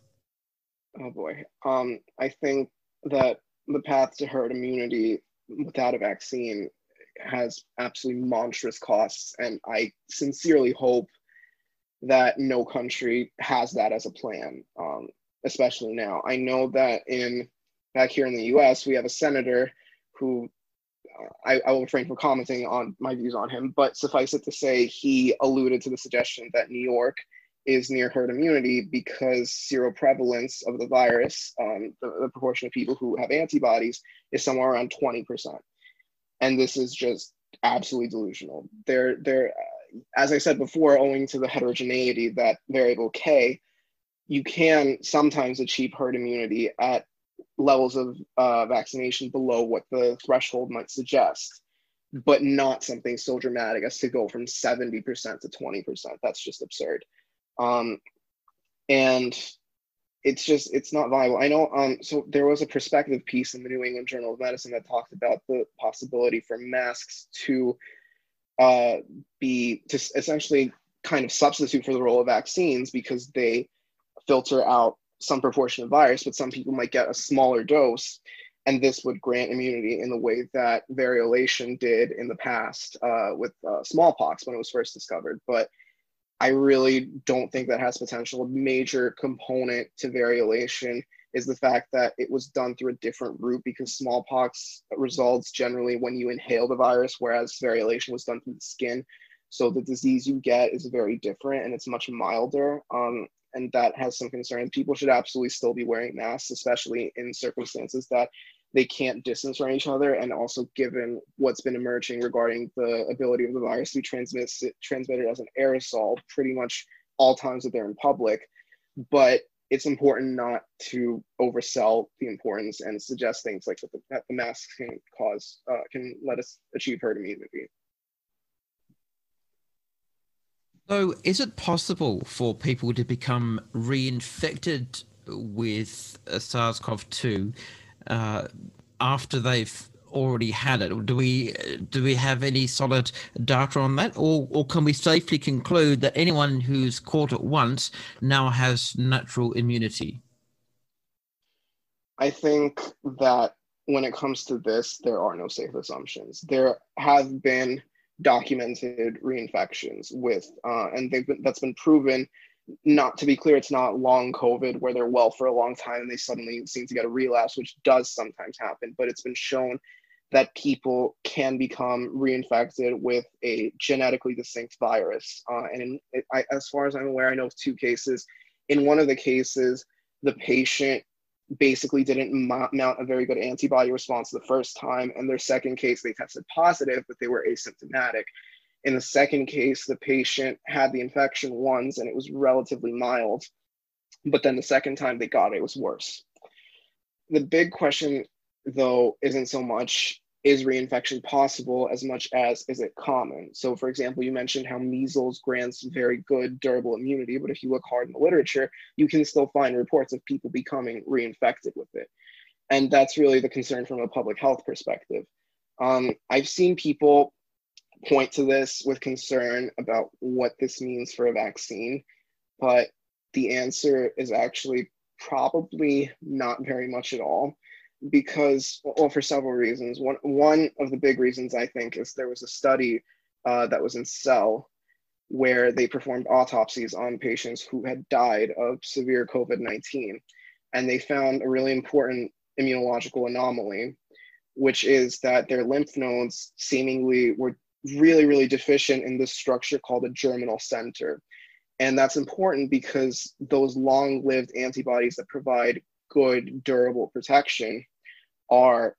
Oh boy, um, I think that the path to herd immunity without a vaccine has absolutely monstrous costs, and I sincerely hope that no country has that as a plan, um, especially now. I know that in back here in the U.S. we have a senator who I, I will refrain from commenting on my views on him, but suffice it to say, he alluded to the suggestion that New York is near herd immunity because seroprevalence of the virus, um, the, the, proportion of people who have antibodies, is somewhere around 20%. And this is just absolutely delusional. They're, they're, uh, as I said before, owing to the heterogeneity, that variable K, you can sometimes achieve herd immunity at levels of uh, vaccination below what the threshold might suggest, but not something so dramatic as to go from 70% to 20%. That's just absurd. Um, and it's just, it's not viable. I know, um, so there was a perspective piece in the New England Journal of Medicine that talked about the possibility for masks to uh, be, to essentially kind of substitute for the role of vaccines because they filter out some proportion of virus, but some people might get a smaller dose. And this would grant immunity in the way that variolation did in the past uh, with uh, smallpox when it was first discovered. But I really don't think that has potential. A major component to variolation is the fact that it was done through a different route because smallpox results generally when you inhale the virus, whereas variolation was done through the skin. So the disease you get is very different and it's much milder. Um, and that has some concern. People should absolutely still be wearing masks, especially in circumstances that they can't distance from each other. And also given what's been emerging regarding the ability of the virus to be transmitted, transmitted as an aerosol pretty much all times that they're in public. But it's important not to oversell the importance and suggest things like that the, that the mask can cause, uh, can let us achieve herd immunity. So, is it possible for people to become reinfected with SARS CoV 2 uh, after they've already had it? Do we do we have any solid data on that, or or can we safely conclude that anyone who's caught it once now has natural immunity? I think that when it comes to this, there are no safe assumptions. There have been documented reinfections with, uh, and they've been, that's been proven. Not to be clear, it's not long COVID where they're well for a long time and they suddenly seem to get a relapse, which does sometimes happen. But it's been shown that people can become reinfected with a genetically distinct virus. Uh, and in, I, as far as I'm aware, I know of two cases. In one of the cases, the patient basically didn't mount a very good antibody response the first time. And their second case, they tested positive, but they were asymptomatic. In the second case, the patient had the infection once and it was relatively mild. But then the second time they got it, it was worse. The big question though isn't so much is reinfection possible as much as is it common? So, for example, you mentioned how measles grants very good durable immunity, but if you look hard in the literature, you can still find reports of people becoming reinfected with it. And that's really the concern from a public health perspective. Um, I've seen people point to this with concern about what this means for a vaccine, but the answer is actually probably not very much at all because well for several reasons. One one of the big reasons i think is there was a study uh, that was in cell where they performed autopsies on patients who had died of severe covid-19 and they found a really important immunological anomaly which is that their lymph nodes seemingly were really really deficient in this structure called a germinal center. And that's important because those long-lived antibodies that provide good durable protection are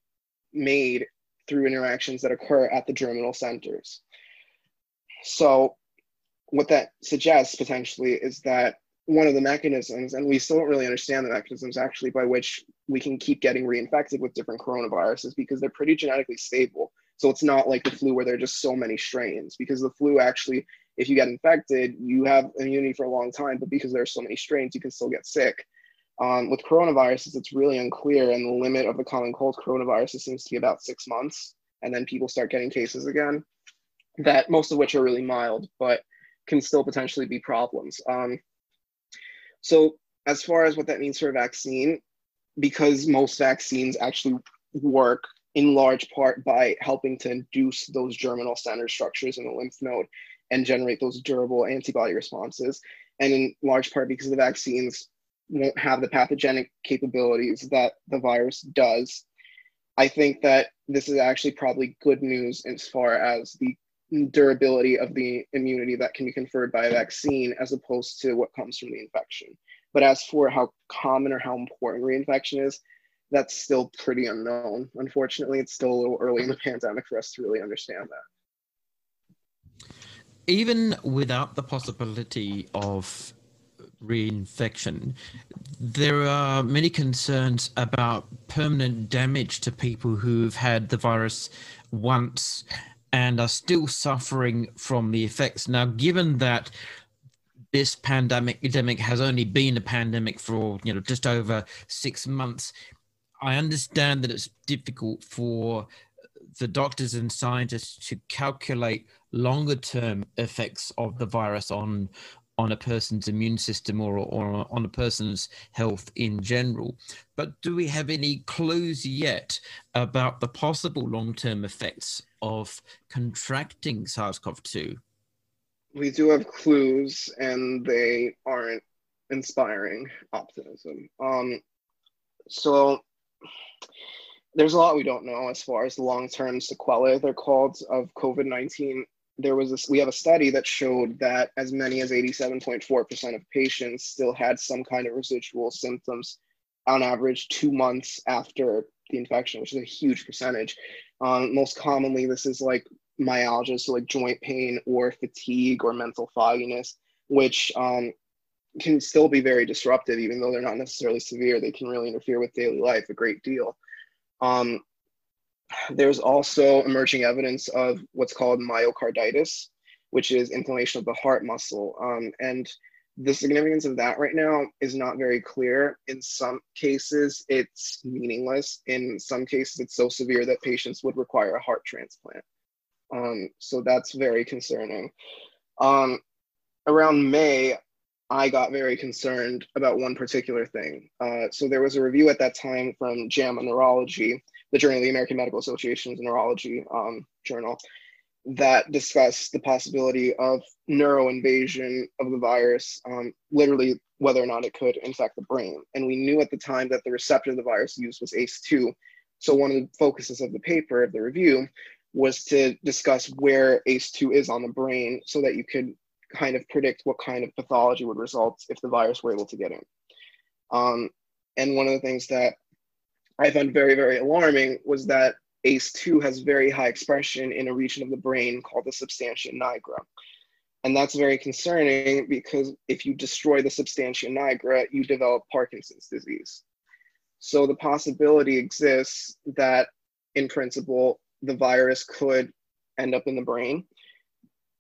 made through interactions that occur at the germinal centers. So what that suggests potentially is that one of the mechanisms, and we still don't really understand the mechanisms actually by which we can keep getting reinfected with different coronaviruses because they're pretty genetically stable. So it's not like the flu where there are just so many strains because the flu actually, if you get infected, you have immunity for a long time, but because there are so many strains, you can still get sick. Um, with coronaviruses, it's really unclear, and the limit of the common cold coronaviruses seems to be about six months, and then people start getting cases again. That most of which are really mild, but can still potentially be problems. Um, so, as far as what that means for a vaccine, because most vaccines actually work in large part by helping to induce those germinal center structures in the lymph node and generate those durable antibody responses. And in large part because the vaccines won't have the pathogenic capabilities that the virus does. I think that this is actually probably good news as far as the durability of the immunity that can be conferred by a vaccine as opposed to what comes from the infection. But as for how common or how important reinfection is, that's still pretty unknown. Unfortunately, it's still a little early in the pandemic for us to really understand that. Even without the possibility of reinfection, there are many concerns about permanent damage to people who've had the virus once and are still suffering from the effects. Now, given that this pandemic epidemic has only been a pandemic for you know just over six months, I understand that it's difficult for the doctors and scientists to calculate longer term effects of the virus on on a person's immune system or, or on a person's health in general. But do we have any clues yet about the possible long term effects of contracting SARS CoV 2? We do have clues, and they aren't inspiring optimism. Um, so there's a lot we don't know as far as long-term sequelae they're called of covid-19 there was this we have a study that showed that as many as 87.4% of patients still had some kind of residual symptoms on average two months after the infection which is a huge percentage. Um, most commonly this is like myalgia so like joint pain or fatigue or mental fogginess which um, can still be very disruptive. Even though they're not necessarily severe they can really interfere with daily life a great deal. Um, there's also emerging evidence of what's called myocarditis, which is inflammation of the heart muscle. Um, and the significance of that right now is not very clear. In some cases, it's meaningless. In some cases, it's so severe that patients would require a heart transplant. Um, so that's very concerning. Um, around May, I got very concerned about one particular thing. Uh, so there was a review at that time from JAMA Neurology, the Journal of the American Medical Association's Neurology um, journal, that discussed the possibility of neuroinvasion of the virus, um, literally whether or not it could infect the brain. And we knew at the time that the receptor the virus used was ACE2. So one of the focuses of the paper, of the review, was to discuss where ACE2 is on the brain so that you could kind of predict what kind of pathology would result if the virus were able to get in. Um, and one of the things that I found very, very alarming was that ACE2 has very high expression in a region of the brain called the substantia nigra. And that's very concerning because if you destroy the substantia nigra, you develop Parkinson's disease. So the possibility exists that, in principle, the virus could end up in the brain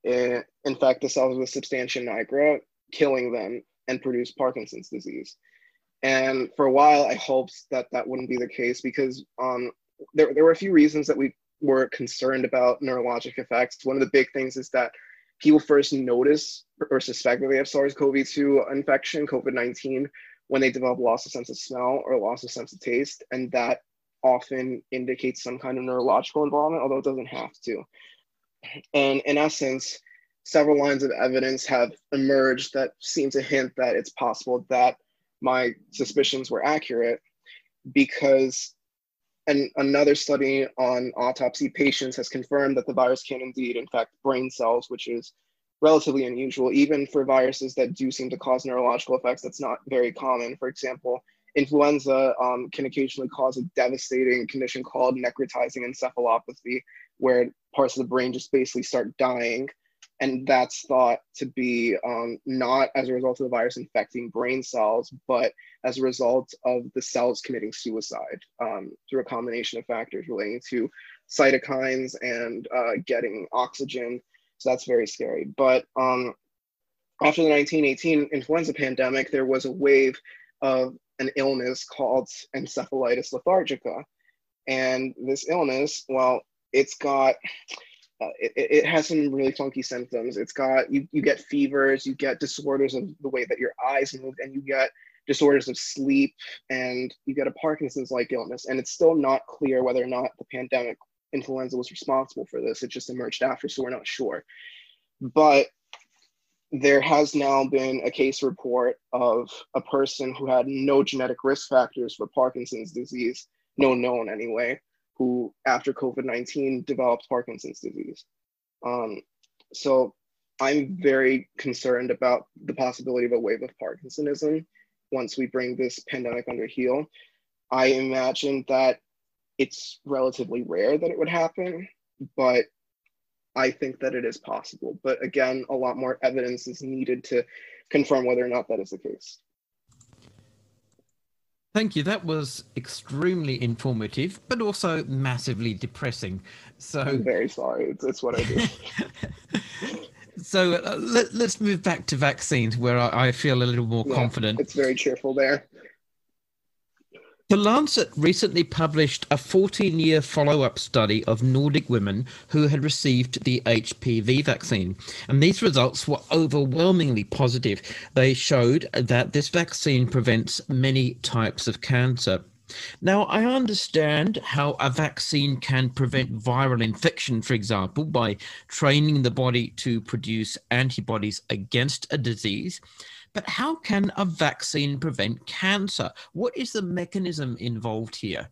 eh, infect the cells of the substantia nigra, killing them and produce Parkinson's disease. And for a while, I hoped that that wouldn't be the case because um, there, there were a few reasons that we were concerned about neurologic effects. One of the big things is that people first notice or suspect that they have SARS-CoV-2 infection, COVID-19, when they develop loss of sense of smell or loss of sense of taste, and that often indicates some kind of neurological involvement, although it doesn't have to. And in essence, several lines of evidence have emerged that seem to hint that it's possible that my suspicions were accurate because and another study on autopsy patients has confirmed that the virus can indeed infect brain cells, which is relatively unusual, even for viruses that do seem to cause neurological effects. That's not very common. For example, influenza um, can occasionally cause a devastating condition called necrotizing encephalopathy, where parts of the brain just basically start dying. And that's thought to be um, not as a result of the virus infecting brain cells, but as a result of the cells committing suicide um, through a combination of factors relating to cytokines and uh, getting oxygen. So that's very scary. But um, after the 1918 influenza pandemic, there was a wave of an illness called encephalitis lethargica. And this illness, well, it's got uh, it, it, has some really funky symptoms. It's got you you get fevers, you get disorders of the way that your eyes move, and you get disorders of sleep, and you get a Parkinson's-like illness. And it's still not clear whether or not the pandemic influenza was responsible for this. It just emerged after, so we're not sure. But there has now been a case report of a person who had no genetic risk factors for Parkinson's disease, no known anyway, who after COVID 19 developed Parkinson's disease. Um, so I'm very concerned about the possibility of a wave of Parkinsonism once we bring this pandemic under heel. I imagine that it's relatively rare that it would happen, but I think that it is possible. But again, a lot more evidence is needed to confirm whether or not that is the case. Thank you. That was extremely informative, but also massively depressing. So I'm very sorry. It's, it's what I do. so uh, let, us move back to vaccines, where I, I feel a little more yeah, confident. It's very cheerful there. The Lancet recently published a 14 year follow up study of Nordic women who had received the HPV vaccine. And these results were overwhelmingly positive. They showed that this vaccine prevents many types of cancer. Now, I understand how a vaccine can prevent viral infection, for example, by training the body to produce antibodies against a disease. But how can a vaccine prevent cancer? What is the mechanism involved here?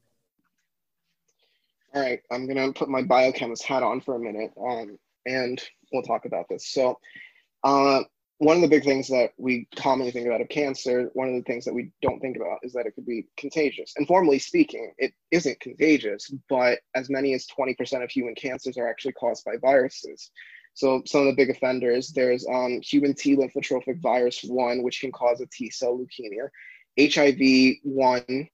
All right, I'm gonna put my biochemist hat on for a minute, um, and we'll talk about this. So, uh, one of the big things that we commonly think about of cancer, one of the things that we don't think about is that it could be contagious. And formally speaking, it isn't contagious, but as many as 20% of human cancers are actually caused by viruses. So some of the big offenders, there's um, human T lymphotrophic virus 1, which can cause a T cell leukemia, HIV 1,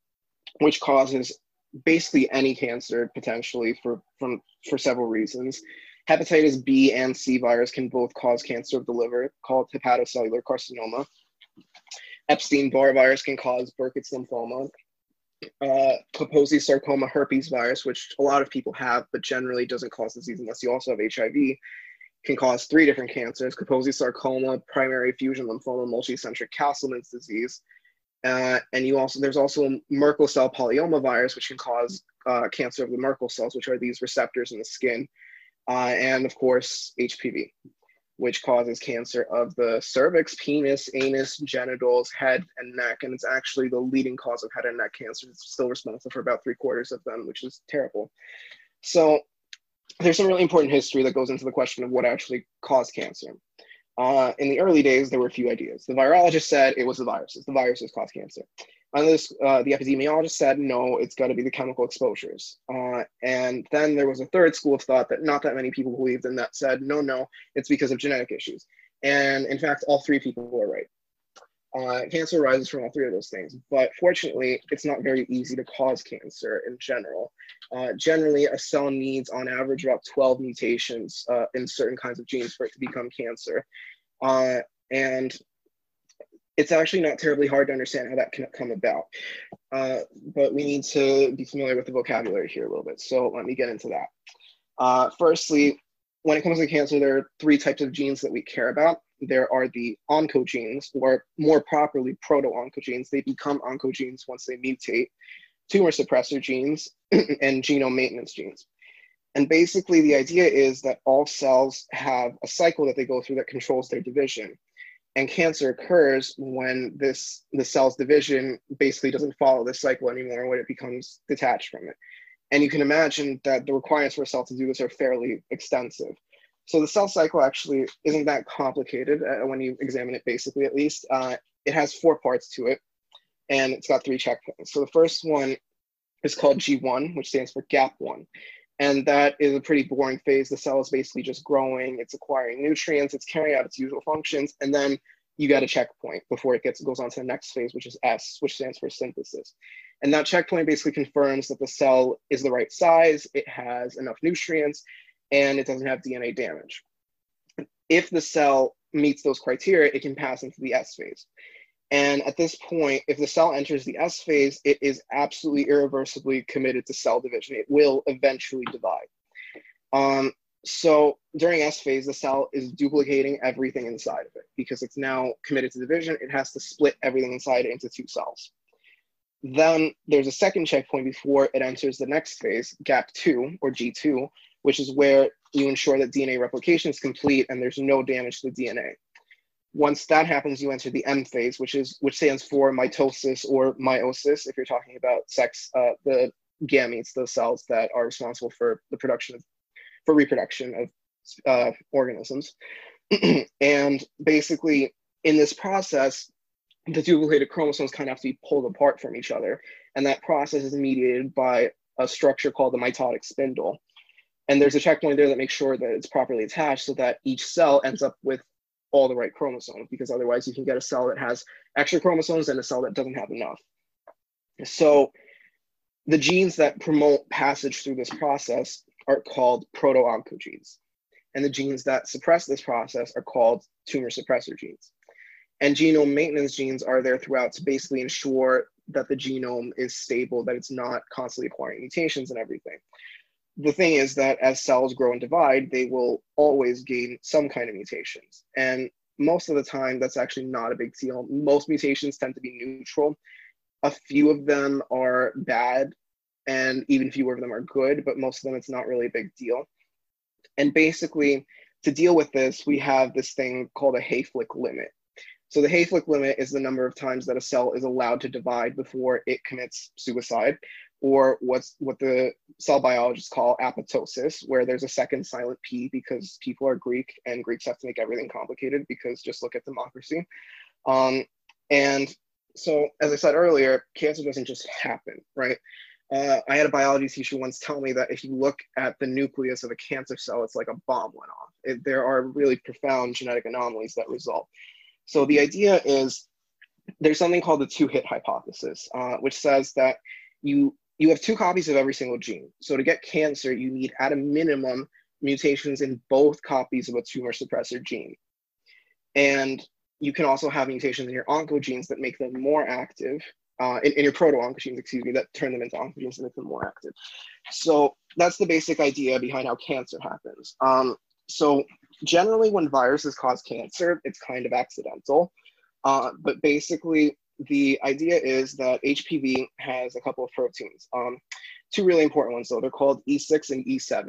which causes basically any cancer potentially for, from, for several reasons. Hepatitis B and C virus can both cause cancer of the liver, called hepatocellular carcinoma. Epstein Barr virus can cause Burkitt's lymphoma. Uh, Kaposi sarcoma herpes virus, which a lot of people have, but generally doesn't cause disease unless you also have HIV, can cause three different cancers Kaposi sarcoma, primary effusion lymphoma, multicentric Castleman's disease. Uh, and you also there's also Merkel cell polyoma virus, which can cause uh, cancer of the Merkel cells, which are these receptors in the skin uh, and of course HPV, which causes cancer of the cervix, penis, anus, genitals, head, and neck. And it's actually the leading cause of head and neck cancer. It's still responsible for about three quarters of them, which is terrible. So there's some really important history that goes into the question of what actually caused cancer. Uh, in the early days, there were a few ideas. The virologist said it was the viruses. The viruses cause cancer. On this, uh, the epidemiologist said, no, it's got to be the chemical exposures. Uh, and then there was a third school of thought that not that many people believed in that said, no, no, it's because of genetic issues. And in fact, all three people were right. Uh, cancer arises from all three of those things, but fortunately, it's not very easy to cause cancer in general. Uh, generally, a cell needs, on average, about 12 mutations uh, in certain kinds of genes for it to become cancer. Uh, and it's actually not terribly hard to understand how that can come about. Uh, but we need to be familiar with the vocabulary here a little bit. So let me get into that. Uh, firstly, when it comes to cancer, there are three types of genes that we care about. There are the oncogenes, or more properly, proto-oncogenes. They become oncogenes once they mutate, tumor suppressor genes, and genome maintenance genes. And basically, the idea is that all cells have a cycle that they go through that controls their division and cancer occurs when this the cell's division basically doesn't follow this cycle anymore when it becomes detached from it and you can imagine that the requirements for a cell to do this are fairly extensive so the cell cycle actually isn't that complicated uh, when you examine it basically at least uh, it has four parts to it and it's got three checkpoints so the first one is called g1 which stands for gap one and that is a pretty boring phase. The cell is basically just growing, it's acquiring nutrients, it's carrying out its usual functions, and then you got a checkpoint before it gets goes on to the next phase, which is S, which stands for synthesis. And that checkpoint basically confirms that the cell is the right size, it has enough nutrients, and it doesn't have DNA damage. If the cell meets those criteria, it can pass into the S phase. And at this point, if the cell enters the S phase, it is absolutely irreversibly committed to cell division. It will eventually divide. Um, so during S phase, the cell is duplicating everything inside of it because it's now committed to division. It has to split everything inside into two cells. Then there's a second checkpoint before it enters the next phase, gap two or G2, which is where you ensure that DNA replication is complete and there's no damage to the DNA. Once that happens, you enter the M phase, which is which stands for mitosis or meiosis. If you're talking about sex, uh, the gametes, the cells that are responsible for the production of, for reproduction of uh, organisms, and basically in this process, the duplicated chromosomes kind of have to be pulled apart from each other, and that process is mediated by a structure called the mitotic spindle. And there's a checkpoint there that makes sure that it's properly attached so that each cell ends up with all the right chromosomes because otherwise you can get a cell that has extra chromosomes and a cell that doesn't have enough. So the genes that promote passage through this process are called proto-oncogenes. And the genes that suppress this process are called tumor suppressor genes. And genome maintenance genes are there throughout to basically ensure that the genome is stable, that it's not constantly acquiring mutations and everything the thing is that as cells grow and divide, they will always gain some kind of mutations. And most of the time, that's actually not a big deal. Most mutations tend to be neutral. A few of them are bad, and even fewer of them are good, but most of them, it's not really a big deal. And basically, to deal with this, we have this thing called a Hayflick limit. So the Hayflick limit is the number of times that a cell is allowed to divide before it commits suicide, or what's what the cell biologists call apoptosis, where there's a second silent P because people are Greek and Greeks have to make everything complicated because just look at democracy. Um, and so, as I said earlier, cancer doesn't just happen, right? Uh, I had a biology teacher once tell me that if you look at the nucleus of a cancer cell, it's like a bomb went off. It, there are really profound genetic anomalies that result. So the idea is there's something called the two-hit hypothesis, uh, which says that you you have two copies of every single gene. So to get cancer, you need at a minimum mutations in both copies of a tumor suppressor gene. And you can also have mutations in your oncogenes that make them more active, uh, in, in your proto-oncogenes, excuse me, that turn them into oncogenes and make them more active. So that's the basic idea behind how cancer happens. Um, so generally when viruses cause cancer, it's kind of accidental. Uh, but basically the idea is that HPV has a couple of proteins. Um, two really important ones though, they're called E6 and E7.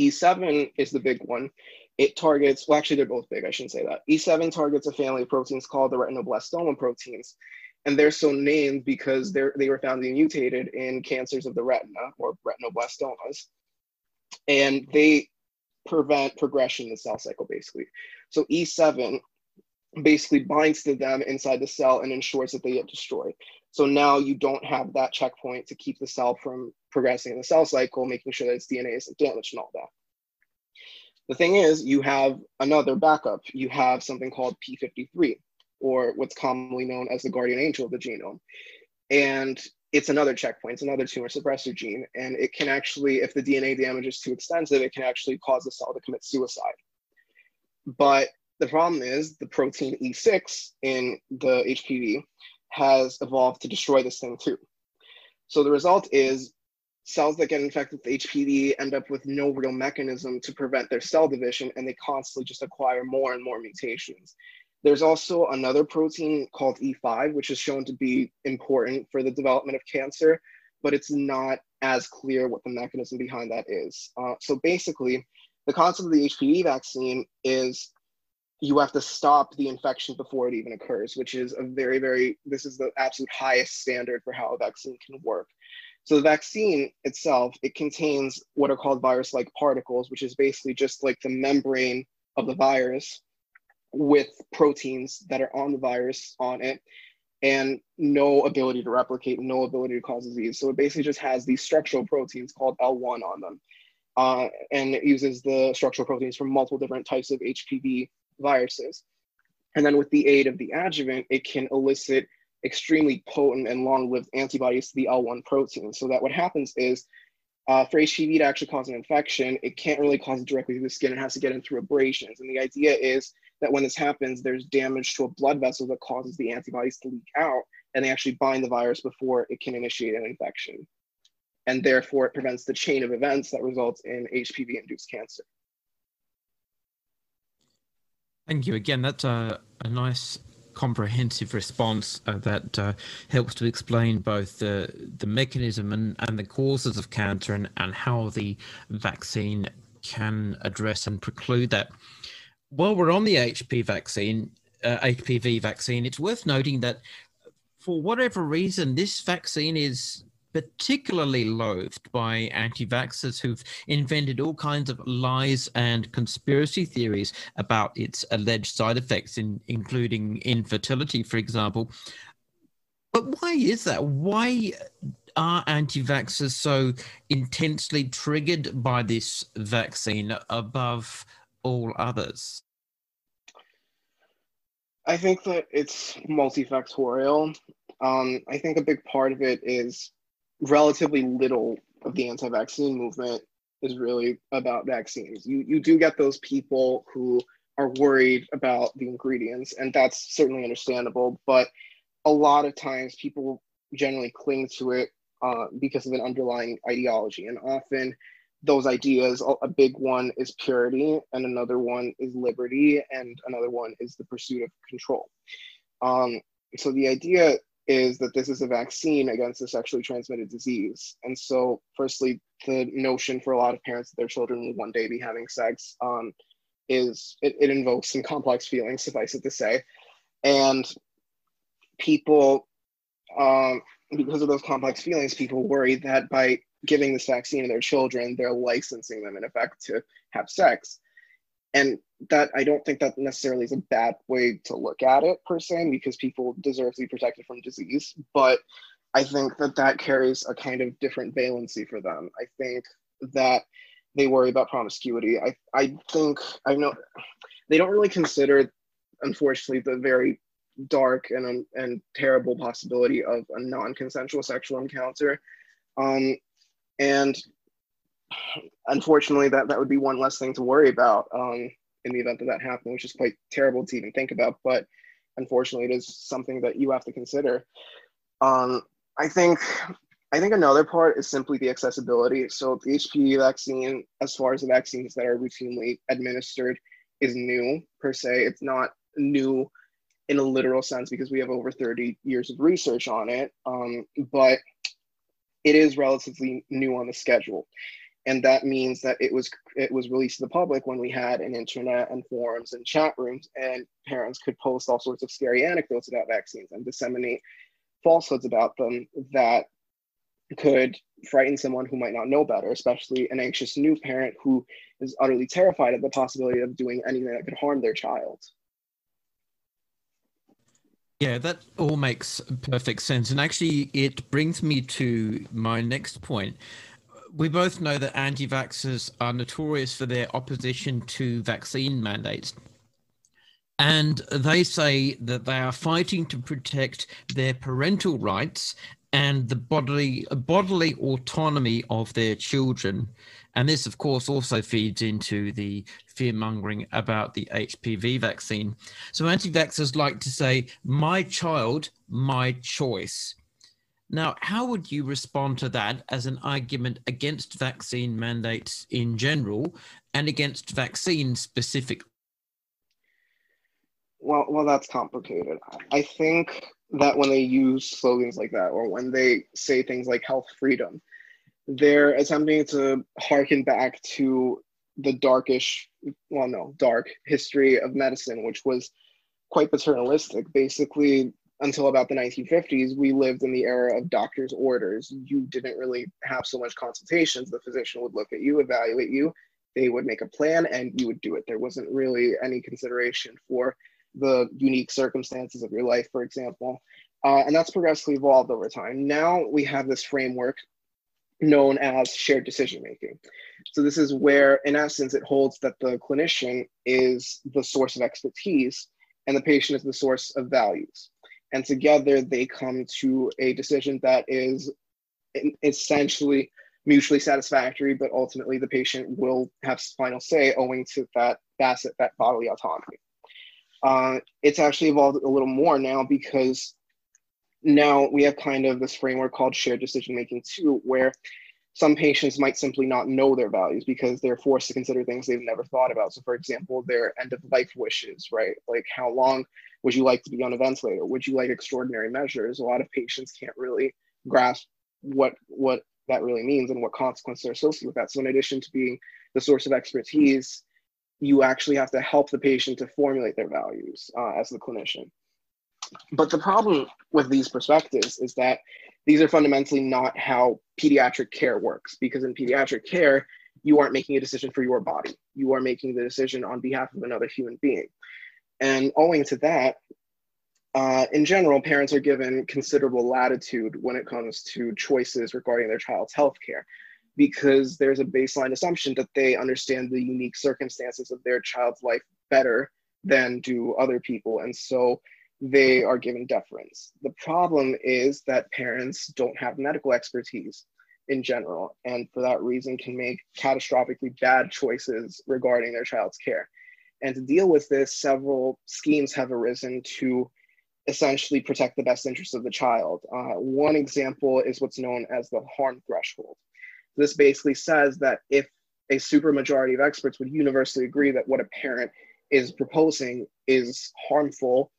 E7 is the big one. It targets, well, actually, they're both big, I shouldn't say that. E7 targets a family of proteins called the retinoblastoma proteins. And they're so named because they're, they were found to be mutated in cancers of the retina or retinoblastomas. And they prevent progression in the cell cycle, basically. So E7 basically binds to them inside the cell and ensures that they get destroyed. So now you don't have that checkpoint to keep the cell from progressing in the cell cycle, making sure that its DNA isn't damaged and all that. The thing is, you have another backup. You have something called P53, or what's commonly known as the guardian angel of the genome. And it's another checkpoint, it's another tumor suppressor gene. And it can actually, if the DNA damage is too extensive, it can actually cause the cell to commit suicide. But the problem is the protein E6 in the HPV has evolved to destroy this thing too. So the result is cells that get infected with HPV end up with no real mechanism to prevent their cell division and they constantly just acquire more and more mutations. There's also another protein called E5, which is shown to be important for the development of cancer, but it's not as clear what the mechanism behind that is. Uh, so basically, the concept of the HPV vaccine is you have to stop the infection before it even occurs, which is a very, very, this is the absolute highest standard for how a vaccine can work. So the vaccine itself, it contains what are called virus-like particles, which is basically just like the membrane of the virus with proteins that are on the virus on it and no ability to replicate, no ability to cause disease. So it basically just has these structural proteins called L1 on them. Uh, and it uses the structural proteins from multiple different types of HPV viruses. And then with the aid of the adjuvant, it can elicit extremely potent and long-lived antibodies to the L1 protein. So that what happens is uh, for HPV to actually cause an infection, it can't really cause it directly through the skin. It has to get in through abrasions. And the idea is that when this happens, there's damage to a blood vessel that causes the antibodies to leak out, and they actually bind the virus before it can initiate an infection. And therefore, it prevents the chain of events that results in HPV-induced cancer. Thank you. Again, that's a, a nice comprehensive response uh, that uh, helps to explain both the, the mechanism and, and the causes of cancer and, and how the vaccine can address and preclude that. While we're on the HP vaccine, uh, HPV vaccine, it's worth noting that for whatever reason, this vaccine is particularly loathed by anti vaxxers who've invented all kinds of lies and conspiracy theories about its alleged side effects, in, including infertility, for example. But why is that? Why are anti vaxxers so intensely triggered by this vaccine above all others? I think that it's multifactorial. Um, I think a big part of it is relatively little of the anti-vaccine movement is really about vaccines. You you do get those people who are worried about the ingredients, and that's certainly understandable. But a lot of times, people generally cling to it uh, because of an underlying ideology, and often those ideas. A big one is purity, and another one is liberty, and another one is the pursuit of control. Um, so the idea is that this is a vaccine against a sexually transmitted disease. And so, firstly, the notion for a lot of parents that their children will one day be having sex um, is it, it invokes some complex feelings, suffice it to say. And people, um, because of those complex feelings, people worry that by giving this vaccine to their children, they're licensing them in effect to have sex. And that I don't think that necessarily is a bad way to look at it per se, because people deserve to be protected from disease. But I think that that carries a kind of different valency for them. I think that they worry about promiscuity. I, I think I know they don't really consider, unfortunately, the very dark and and terrible possibility of a non-consensual sexual encounter. Um, and unfortunately, that that would be one less thing to worry about um, in the event that that happened, which is quite terrible to even think about. But unfortunately, it is something that you have to consider. Um, I think I think another part is simply the accessibility. So the HPV vaccine, as far as the vaccines that are routinely administered, is new per se. It's not new in a literal sense because we have over 30 years of research on it, um, but it is relatively new on the schedule. And that means that it was it was released to the public when we had an internet and forums and chat rooms, and parents could post all sorts of scary anecdotes about vaccines and disseminate falsehoods about them that could frighten someone who might not know better, especially an anxious new parent who is utterly terrified of the possibility of doing anything that could harm their child. Yeah, that all makes perfect sense. And actually, it brings me to my next point. We both know that anti vaxxers are notorious for their opposition to vaccine mandates. And they say that they are fighting to protect their parental rights and the bodily bodily autonomy of their children. And this, of course, also feeds into the fear mongering about the HPV vaccine. So anti vaxxers like to say, my child, my choice. Now, how would you respond to that as an argument against vaccine mandates in general and against vaccines specifically? Well, well, that's complicated. I think that when they use slogans like that, or when they say things like health freedom, they're attempting to harken back to the darkish, well, no, dark history of medicine, which was quite paternalistic. Basically, until about the 1950s, we lived in the era of doctor's orders. You didn't really have so much consultations. The physician would look at you, evaluate you, they would make a plan, and you would do it. There wasn't really any consideration for the unique circumstances of your life, for example. Uh, and that's progressively evolved over time. Now we have this framework known as shared decision making. So, this is where, in essence, it holds that the clinician is the source of expertise and the patient is the source of values. And together they come to a decision that is essentially mutually satisfactory, but ultimately the patient will have final say owing to that facet, that bodily autonomy. Uh, it's actually evolved a little more now because now we have kind of this framework called shared decision making too, where some patients might simply not know their values because they're forced to consider things they've never thought about. So, for example, their end of life wishes, right? Like, how long would you like to be on a ventilator? Would you like extraordinary measures? A lot of patients can't really grasp what what that really means and what consequences are associated with that. So, in addition to being the source of expertise, you actually have to help the patient to formulate their values uh, as the clinician. But the problem with these perspectives is that these are fundamentally not how pediatric care works, because in pediatric care, you aren't making a decision for your body. You are making the decision on behalf of another human being. And owing to that, uh, in general, parents are given considerable latitude when it comes to choices regarding their child's health care because there's a baseline assumption that they understand the unique circumstances of their child's life better than do other people. And so they are given deference. The problem is that parents don't have medical expertise in general, and for that reason can make catastrophically bad choices regarding their child's care. And to deal with this, several schemes have arisen to essentially protect the best interests of the child. Uh, one example is what's known as the harm threshold. This basically says that if a supermajority of experts would universally agree that what a parent is proposing is harmful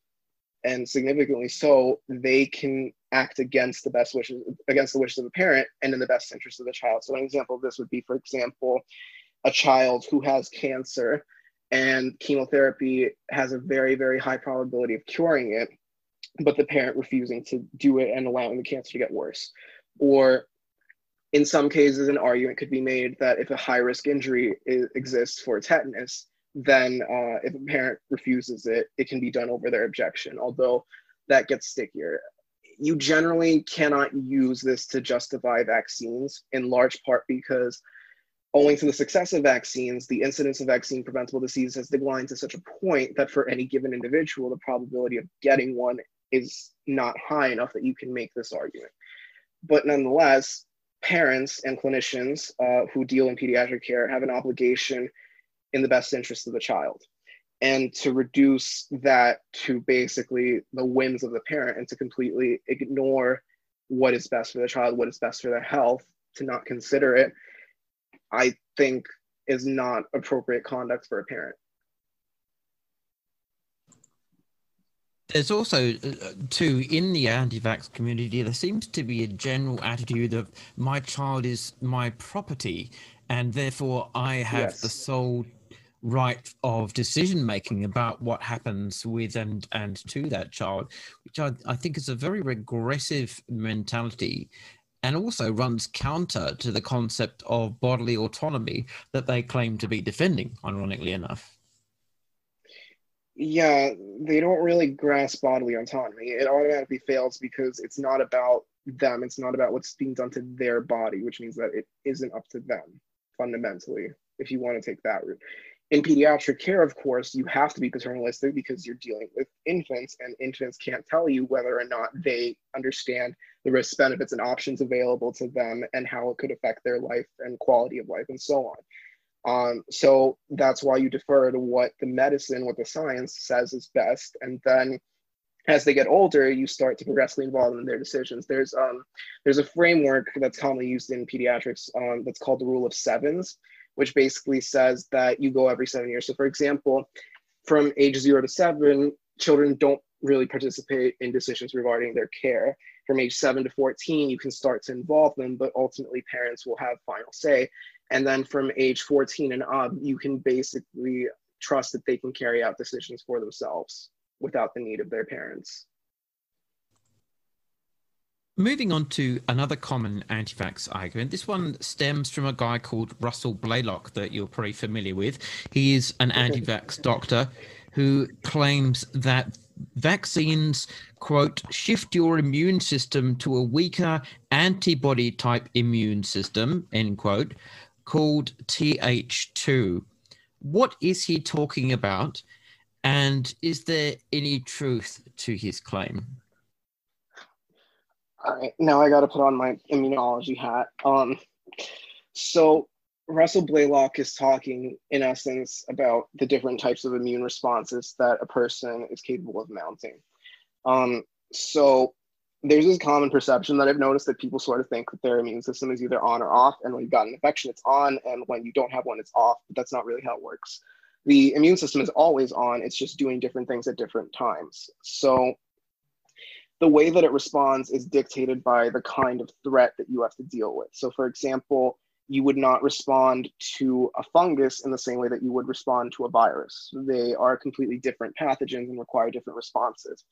and significantly so, they can act against the best wishes against the wishes of the parent and in the best interest of the child. So an example of this would be, for example, a child who has cancer and chemotherapy has a very, very high probability of curing it, but the parent refusing to do it and allowing the cancer to get worse. Or in some cases, an argument could be made that if a high risk injury is, exists for tetanus, then uh, if a parent refuses it, it can be done over their objection, although that gets stickier. You generally cannot use this to justify vaccines, in large part because owing to the success of vaccines, the incidence of vaccine preventable disease has declined to such a point that for any given individual, the probability of getting one is not high enough that you can make this argument. But nonetheless, parents and clinicians uh, who deal in pediatric care have an obligation in the best interest of the child. And to reduce that to basically the whims of the parent and to completely ignore what is best for the child, what is best for their health, to not consider it, I think is not appropriate conduct for a parent. There's also, uh, too, in the anti vax community, there seems to be a general attitude of my child is my property, and therefore I have yes. the sole right of decision making about what happens with and and to that child, which I, I think is a very regressive mentality and also runs counter to the concept of bodily autonomy that they claim to be defending, ironically enough yeah, they don't really grasp bodily autonomy. It automatically fails because it's not about them. It's not about what's being done to their body, which means that it isn't up to them fundamentally, if you want to take that route. In pediatric care, of course, you have to be paternalistic because you're dealing with infants, and infants can't tell you whether or not they understand the risks, benefits, and options available to them and how it could affect their life and quality of life and so on. Um, so that's why you defer to what the medicine, what the science says is best. And then as they get older, you start to progressively involve them in their decisions. There's um, there's a framework that's commonly used in pediatrics um, that's called the rule of sevens, which basically says that you go every seven years. So for example, from age zero to seven, children don't really participate in decisions regarding their care. From age seven to 14, you can start to involve them, but ultimately parents will have final say. And then from age 14 and up, you can basically trust that they can carry out decisions for themselves without the need of their parents. Moving on to another common anti vax argument. This one stems from a guy called Russell Blaylock that you're probably familiar with. He is an anti vax doctor who claims that vaccines, quote, shift your immune system to a weaker antibody type immune system, end quote, called TH2. What is he talking about? And is there any truth to his claim? All right, now I got to put on my immunology hat. Um, so Russell Blaylock is talking, in essence, about the different types of immune responses that a person is capable of mounting. Um, so there's this common perception that I've noticed that people sort of think that their immune system is either on or off, and when you've got an infection, it's on, and when you don't have one, it's off. But that's not really how it works. The immune system is always on, it's just doing different things at different times. So the way that it responds is dictated by the kind of threat that you have to deal with. So, for example, you would not respond to a fungus in the same way that you would respond to a virus. They are completely different pathogens and require different responses.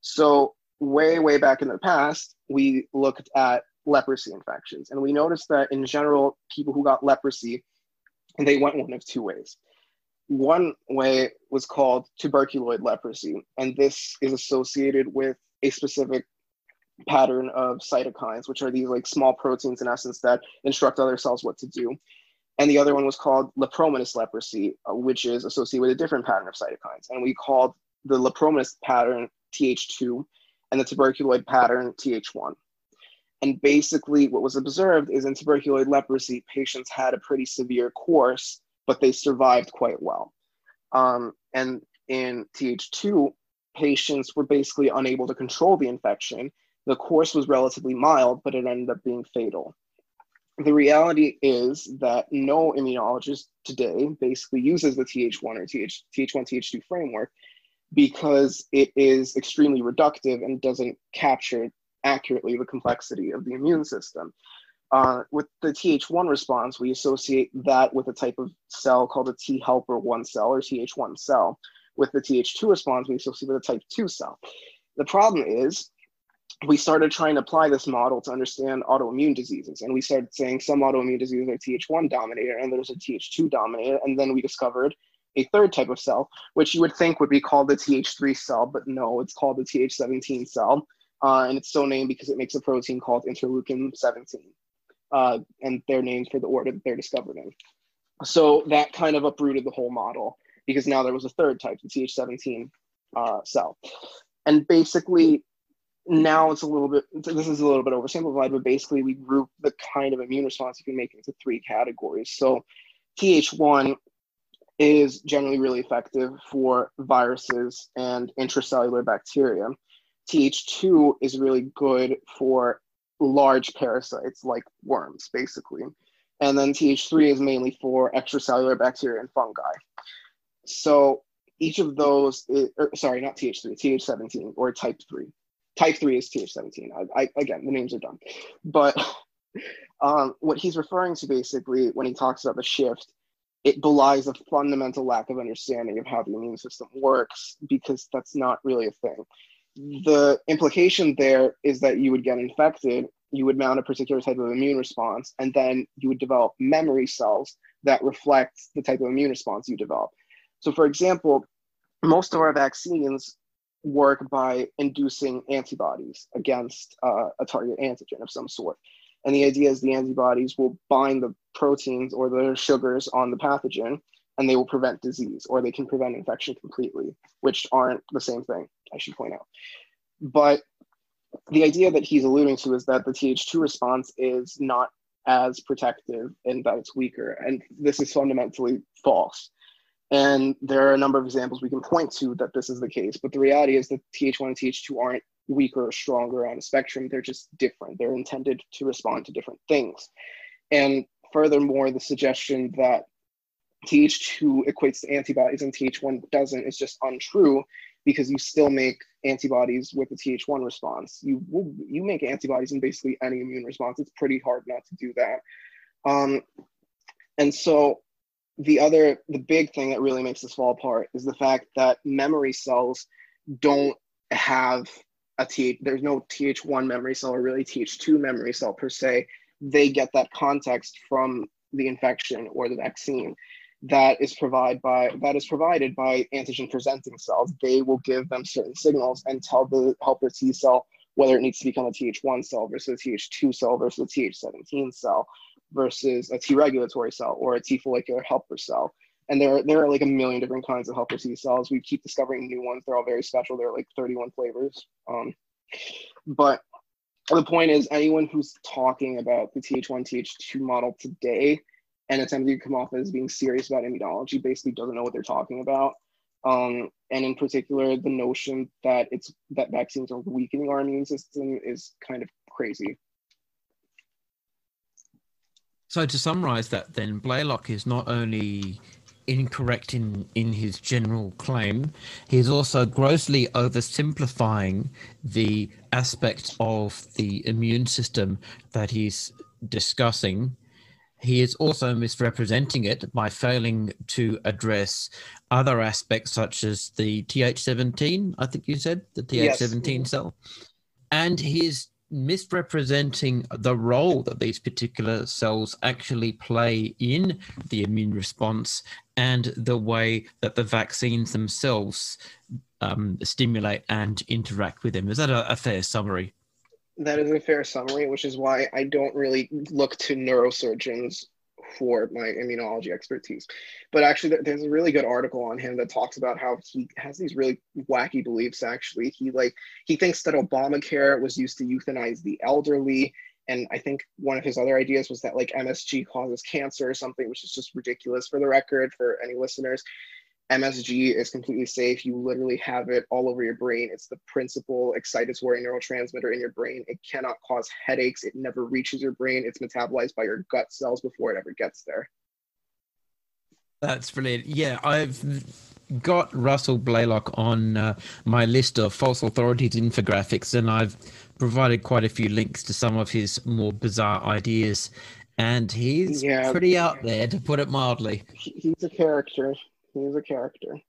So, way, way back in the past, we looked at leprosy infections. And we noticed that in general, people who got leprosy, they went one of two ways. One way was called tuberculoid leprosy, and this is associated with a specific pattern of cytokines, which are these like small proteins in essence that instruct other cells what to do. And the other one was called lepromatous leprosy, uh, which is associated with a different pattern of cytokines. And we called the lepromatous pattern Th2 and the tuberculoid pattern Th1. And basically, what was observed is in tuberculoid leprosy, patients had a pretty severe course, but they survived quite well. Um, and in Th2, patients were basically unable to control the infection. The course was relatively mild, but it ended up being fatal. The reality is that no immunologist today basically uses the Th1 or TH, Th1, Th2 framework because it is extremely reductive and doesn't capture accurately the complexity of the immune system. Uh, with the Th1 response, we associate that with a type of cell called a T helper 1 cell or Th1 cell. With the Th2 response, we associate with a type 2 cell. The problem is we started trying to apply this model to understand autoimmune diseases. And we started saying some autoimmune diseases are Th1 dominated and there's a Th2 dominated. And then we discovered a third type of cell, which you would think would be called the Th3 cell, but no, it's called the Th17 cell. Uh, and it's so named because it makes a protein called interleukin 17 uh, and they're named for the order that they're discovered in. So that kind of uprooted the whole model because now there was a third type, the Th17 uh, cell. And basically, now it's a little bit, this is a little bit oversimplified, but basically we group the kind of immune response you can make into three categories. So Th1 is generally really effective for viruses and intracellular bacteria. Th2 is really good for large parasites like worms, basically. And then Th3 is mainly for extracellular bacteria and fungi. So each of those, is, or, sorry, not Th3, Th17 or type 3. Type 3 is Th17. I, I, again, the names are dumb. But um, what he's referring to basically when he talks about the shift, it belies a fundamental lack of understanding of how the immune system works because that's not really a thing the implication there is that you would get infected, you would mount a particular type of immune response, and then you would develop memory cells that reflect the type of immune response you develop. So, for example, most of our vaccines work by inducing antibodies against uh, a target antigen of some sort. And the idea is the antibodies will bind the proteins or the sugars on the pathogen and they will prevent disease or they can prevent infection completely, which aren't the same thing, I should point out. But the idea that he's alluding to is that the Th2 response is not as protective and that it's weaker. And this is fundamentally false. And there are a number of examples we can point to that this is the case. But the reality is that Th1 and Th2 aren't weaker or stronger on a spectrum. They're just different. They're intended to respond to different things. And furthermore, the suggestion that Th2 equates to antibodies and Th1 doesn't is just untrue because you still make antibodies with the Th1 response. You will, you make antibodies in basically any immune response. It's pretty hard not to do that. Um, and so the other, the big thing that really makes this fall apart is the fact that memory cells don't have a Th, there's no Th1 memory cell or really Th2 memory cell per se. They get that context from the infection or the vaccine that is provided by that is provided by antigen presenting cells. They will give them certain signals and tell the helper T cell whether it needs to become a Th1 cell versus a Th2 cell versus a Th17 cell versus a T regulatory cell or a T follicular helper cell. And there, there are like a million different kinds of helper T cells. We keep discovering new ones. They're all very special. There are like 31 flavors. Um, but the point is, anyone who's talking about the Th1, Th2 model today and attempting to come off as being serious about immunology basically doesn't know what they're talking about. Um, and in particular, the notion that it's that vaccines are weakening our immune system is kind of crazy. So to summarize that, then Blaylock is not only incorrect in in his general claim, he is also grossly oversimplifying the aspect of the immune system that he's discussing he is also misrepresenting it by failing to address other aspects such as the Th17, I think you said, the Th17 yes. cell. And he is misrepresenting the role that these particular cells actually play in the immune response and the way that the vaccines themselves um, stimulate and interact with them. Is that a, a fair summary? that is a fair summary, which is why I don't really look to neurosurgeons for my immunology expertise. But actually, there's a really good article on him that talks about how he has these really wacky beliefs. Actually, he like he thinks that Obamacare was used to euthanize the elderly, and I think one of his other ideas was that like MSG causes cancer or something, which is just ridiculous for the record for any listeners. MSG is completely safe. You literally have it all over your brain. It's the principal excitatory neurotransmitter in your brain. It cannot cause headaches. It never reaches your brain. It's metabolized by your gut cells before it ever gets there. That's brilliant. Yeah, I've got Russell Blaylock on uh, my list of false authorities infographics, and I've provided quite a few links to some of his more bizarre ideas, and he's yeah. pretty out there, to put it mildly. He's a character. He's a character.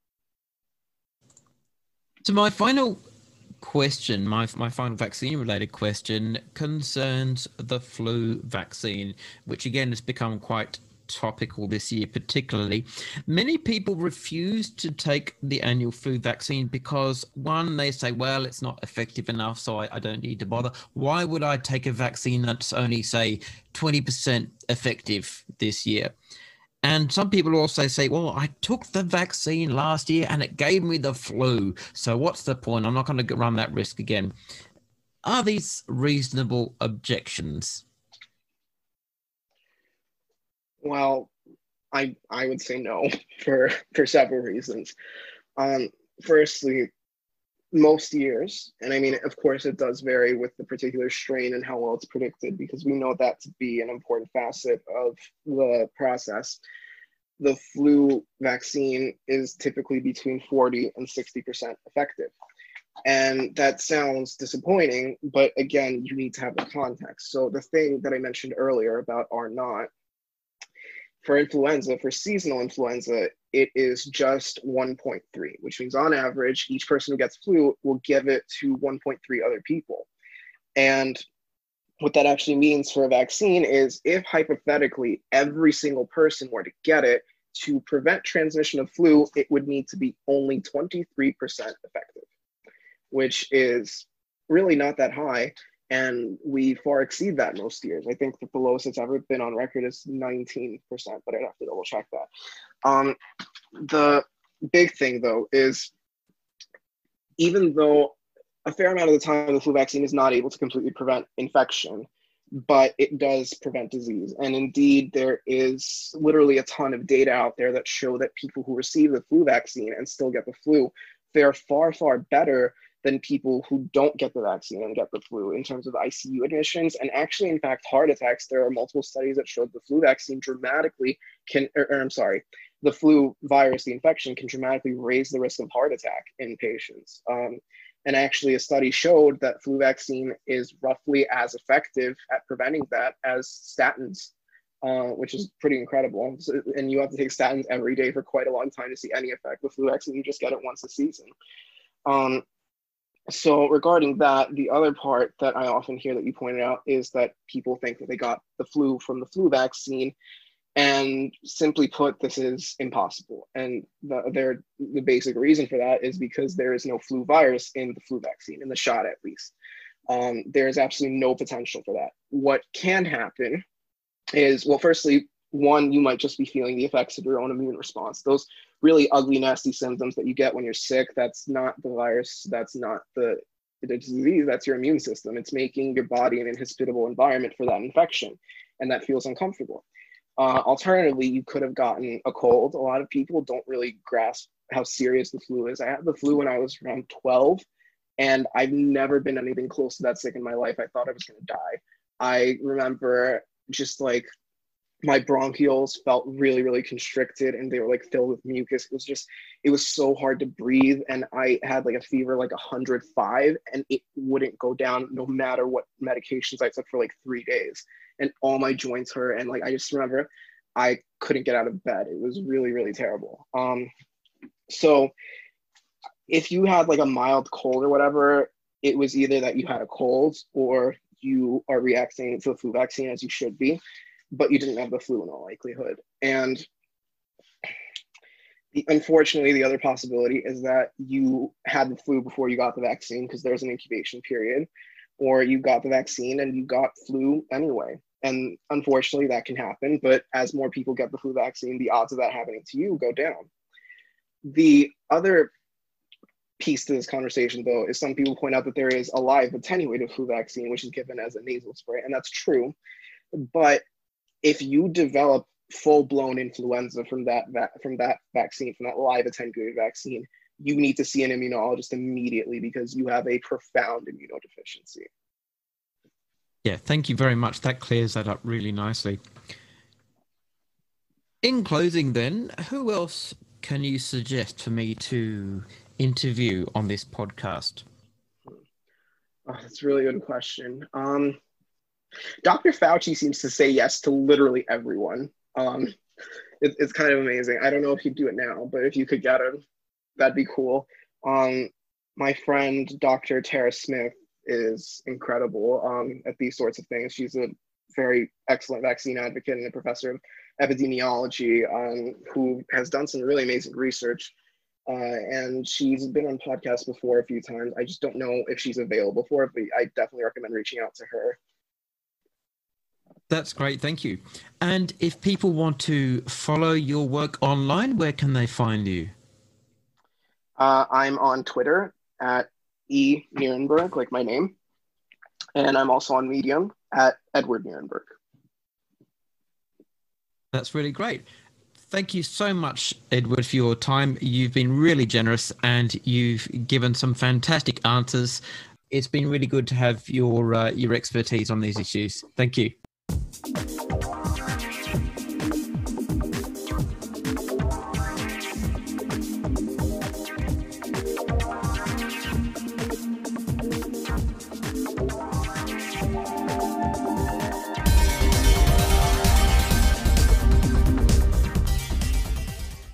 So my final question, my my final vaccine related question concerns the flu vaccine, which again has become quite topical this year, particularly. Many people refuse to take the annual flu vaccine because, one, they say, well, it's not effective enough, so I, I don't need to bother. Why would I take a vaccine that's only, say, 20% effective this year? And some people also say, well, I took the vaccine last year and it gave me the flu. So what's the point? I'm not going to run that risk again. Are these reasonable objections? Well, I I would say no for for several reasons. Um, firstly, most years, and I mean, of course, it does vary with the particular strain and how well it's predicted, because we know that to be an important facet of the process. The flu vaccine is typically between 40 and 60% effective. And that sounds disappointing, but again, you need to have the context. So, the thing that I mentioned earlier about R naught for influenza, for seasonal influenza, it is just 1.3, which means on average, each person who gets flu will give it to 1.3 other people. And what that actually means for a vaccine is if hypothetically every single person were to get it, to prevent transmission of flu, it would need to be only 23% effective, which is really not that high and we far exceed that most years. I think the lowest it's ever been on record is 19%, but I'd have to double check that. Um, the big thing though is even though a fair amount of the time the flu vaccine is not able to completely prevent infection, but it does prevent disease. And indeed, there is literally a ton of data out there that show that people who receive the flu vaccine and still get the flu fare far, far better than people who don't get the vaccine and get the flu in terms of ICU admissions. And actually, in fact, heart attacks, there are multiple studies that showed the flu vaccine dramatically can, or, or I'm sorry, the flu virus, the infection can dramatically raise the risk of heart attack in patients. Um, and actually, a study showed that flu vaccine is roughly as effective at preventing that as statins, uh, which is pretty incredible. So, and you have to take statins every day for quite a long time to see any effect. With flu vaccine, you just get it once a season. Um, so regarding that, the other part that I often hear that you pointed out is that people think that they got the flu from the flu vaccine, and simply put, this is impossible. And the, the basic reason for that is because there is no flu virus in the flu vaccine, in the shot at least. Um, there is absolutely no potential for that. What can happen is, well, firstly, one, you might just be feeling the effects of your own immune response. Those really ugly, nasty symptoms that you get when you're sick, that's not the virus, that's not the, the disease, that's your immune system. It's making your body an inhospitable environment for that infection, and that feels uncomfortable. Uh, alternatively, you could have gotten a cold. A lot of people don't really grasp how serious the flu is. I had the flu when I was around 12, and I've never been anything close to that sick in my life. I thought I was going to die. I remember just like my bronchioles felt really really constricted and they were like filled with mucus. It was just it was so hard to breathe and i had like a fever like 105 and it wouldn't go down no matter what medications i took for like three days. And all my joints hurt and like i just remember i couldn't get out of bed. It was really really terrible. Um so if you had like a mild cold or whatever it was either that you had a cold or you are reacting to the flu vaccine as you should be but you didn't have the flu in all likelihood. And unfortunately, the other possibility is that you had the flu before you got the vaccine because there's an incubation period, or you got the vaccine and you got flu anyway. And unfortunately, that can happen. But as more people get the flu vaccine, the odds of that happening to you go down. The other piece to this conversation, though, is some people point out that there is a live attenuated flu vaccine, which is given as a nasal spray, and that's true. But if you develop full blown influenza from that, that from that vaccine, from that live attenuated vaccine, you need to see an immunologist immediately because you have a profound immunodeficiency. Yeah, thank you very much. That clears that up really nicely. In closing, then, who else can you suggest for me to interview on this podcast? Oh, that's a really good question. Um, Dr. Fauci seems to say yes to literally everyone. Um, it, it's kind of amazing. I don't know if he'd do it now, but if you could get him, that'd be cool. Um, my friend Dr. Tara Smith is incredible um, at these sorts of things. She's a very excellent vaccine advocate and a professor of epidemiology um, who has done some really amazing research. Uh, and she's been on podcasts before a few times. I just don't know if she's available for it, but I definitely recommend reaching out to her. That's great. Thank you. And if people want to follow your work online, where can they find you? Uh, I'm on Twitter at E Nirenberg, like my name. And I'm also on Medium at Edward Nirenberg. That's really great. Thank you so much, Edward, for your time. You've been really generous and you've given some fantastic answers. It's been really good to have your uh, your expertise on these issues. Thank you. Thank you.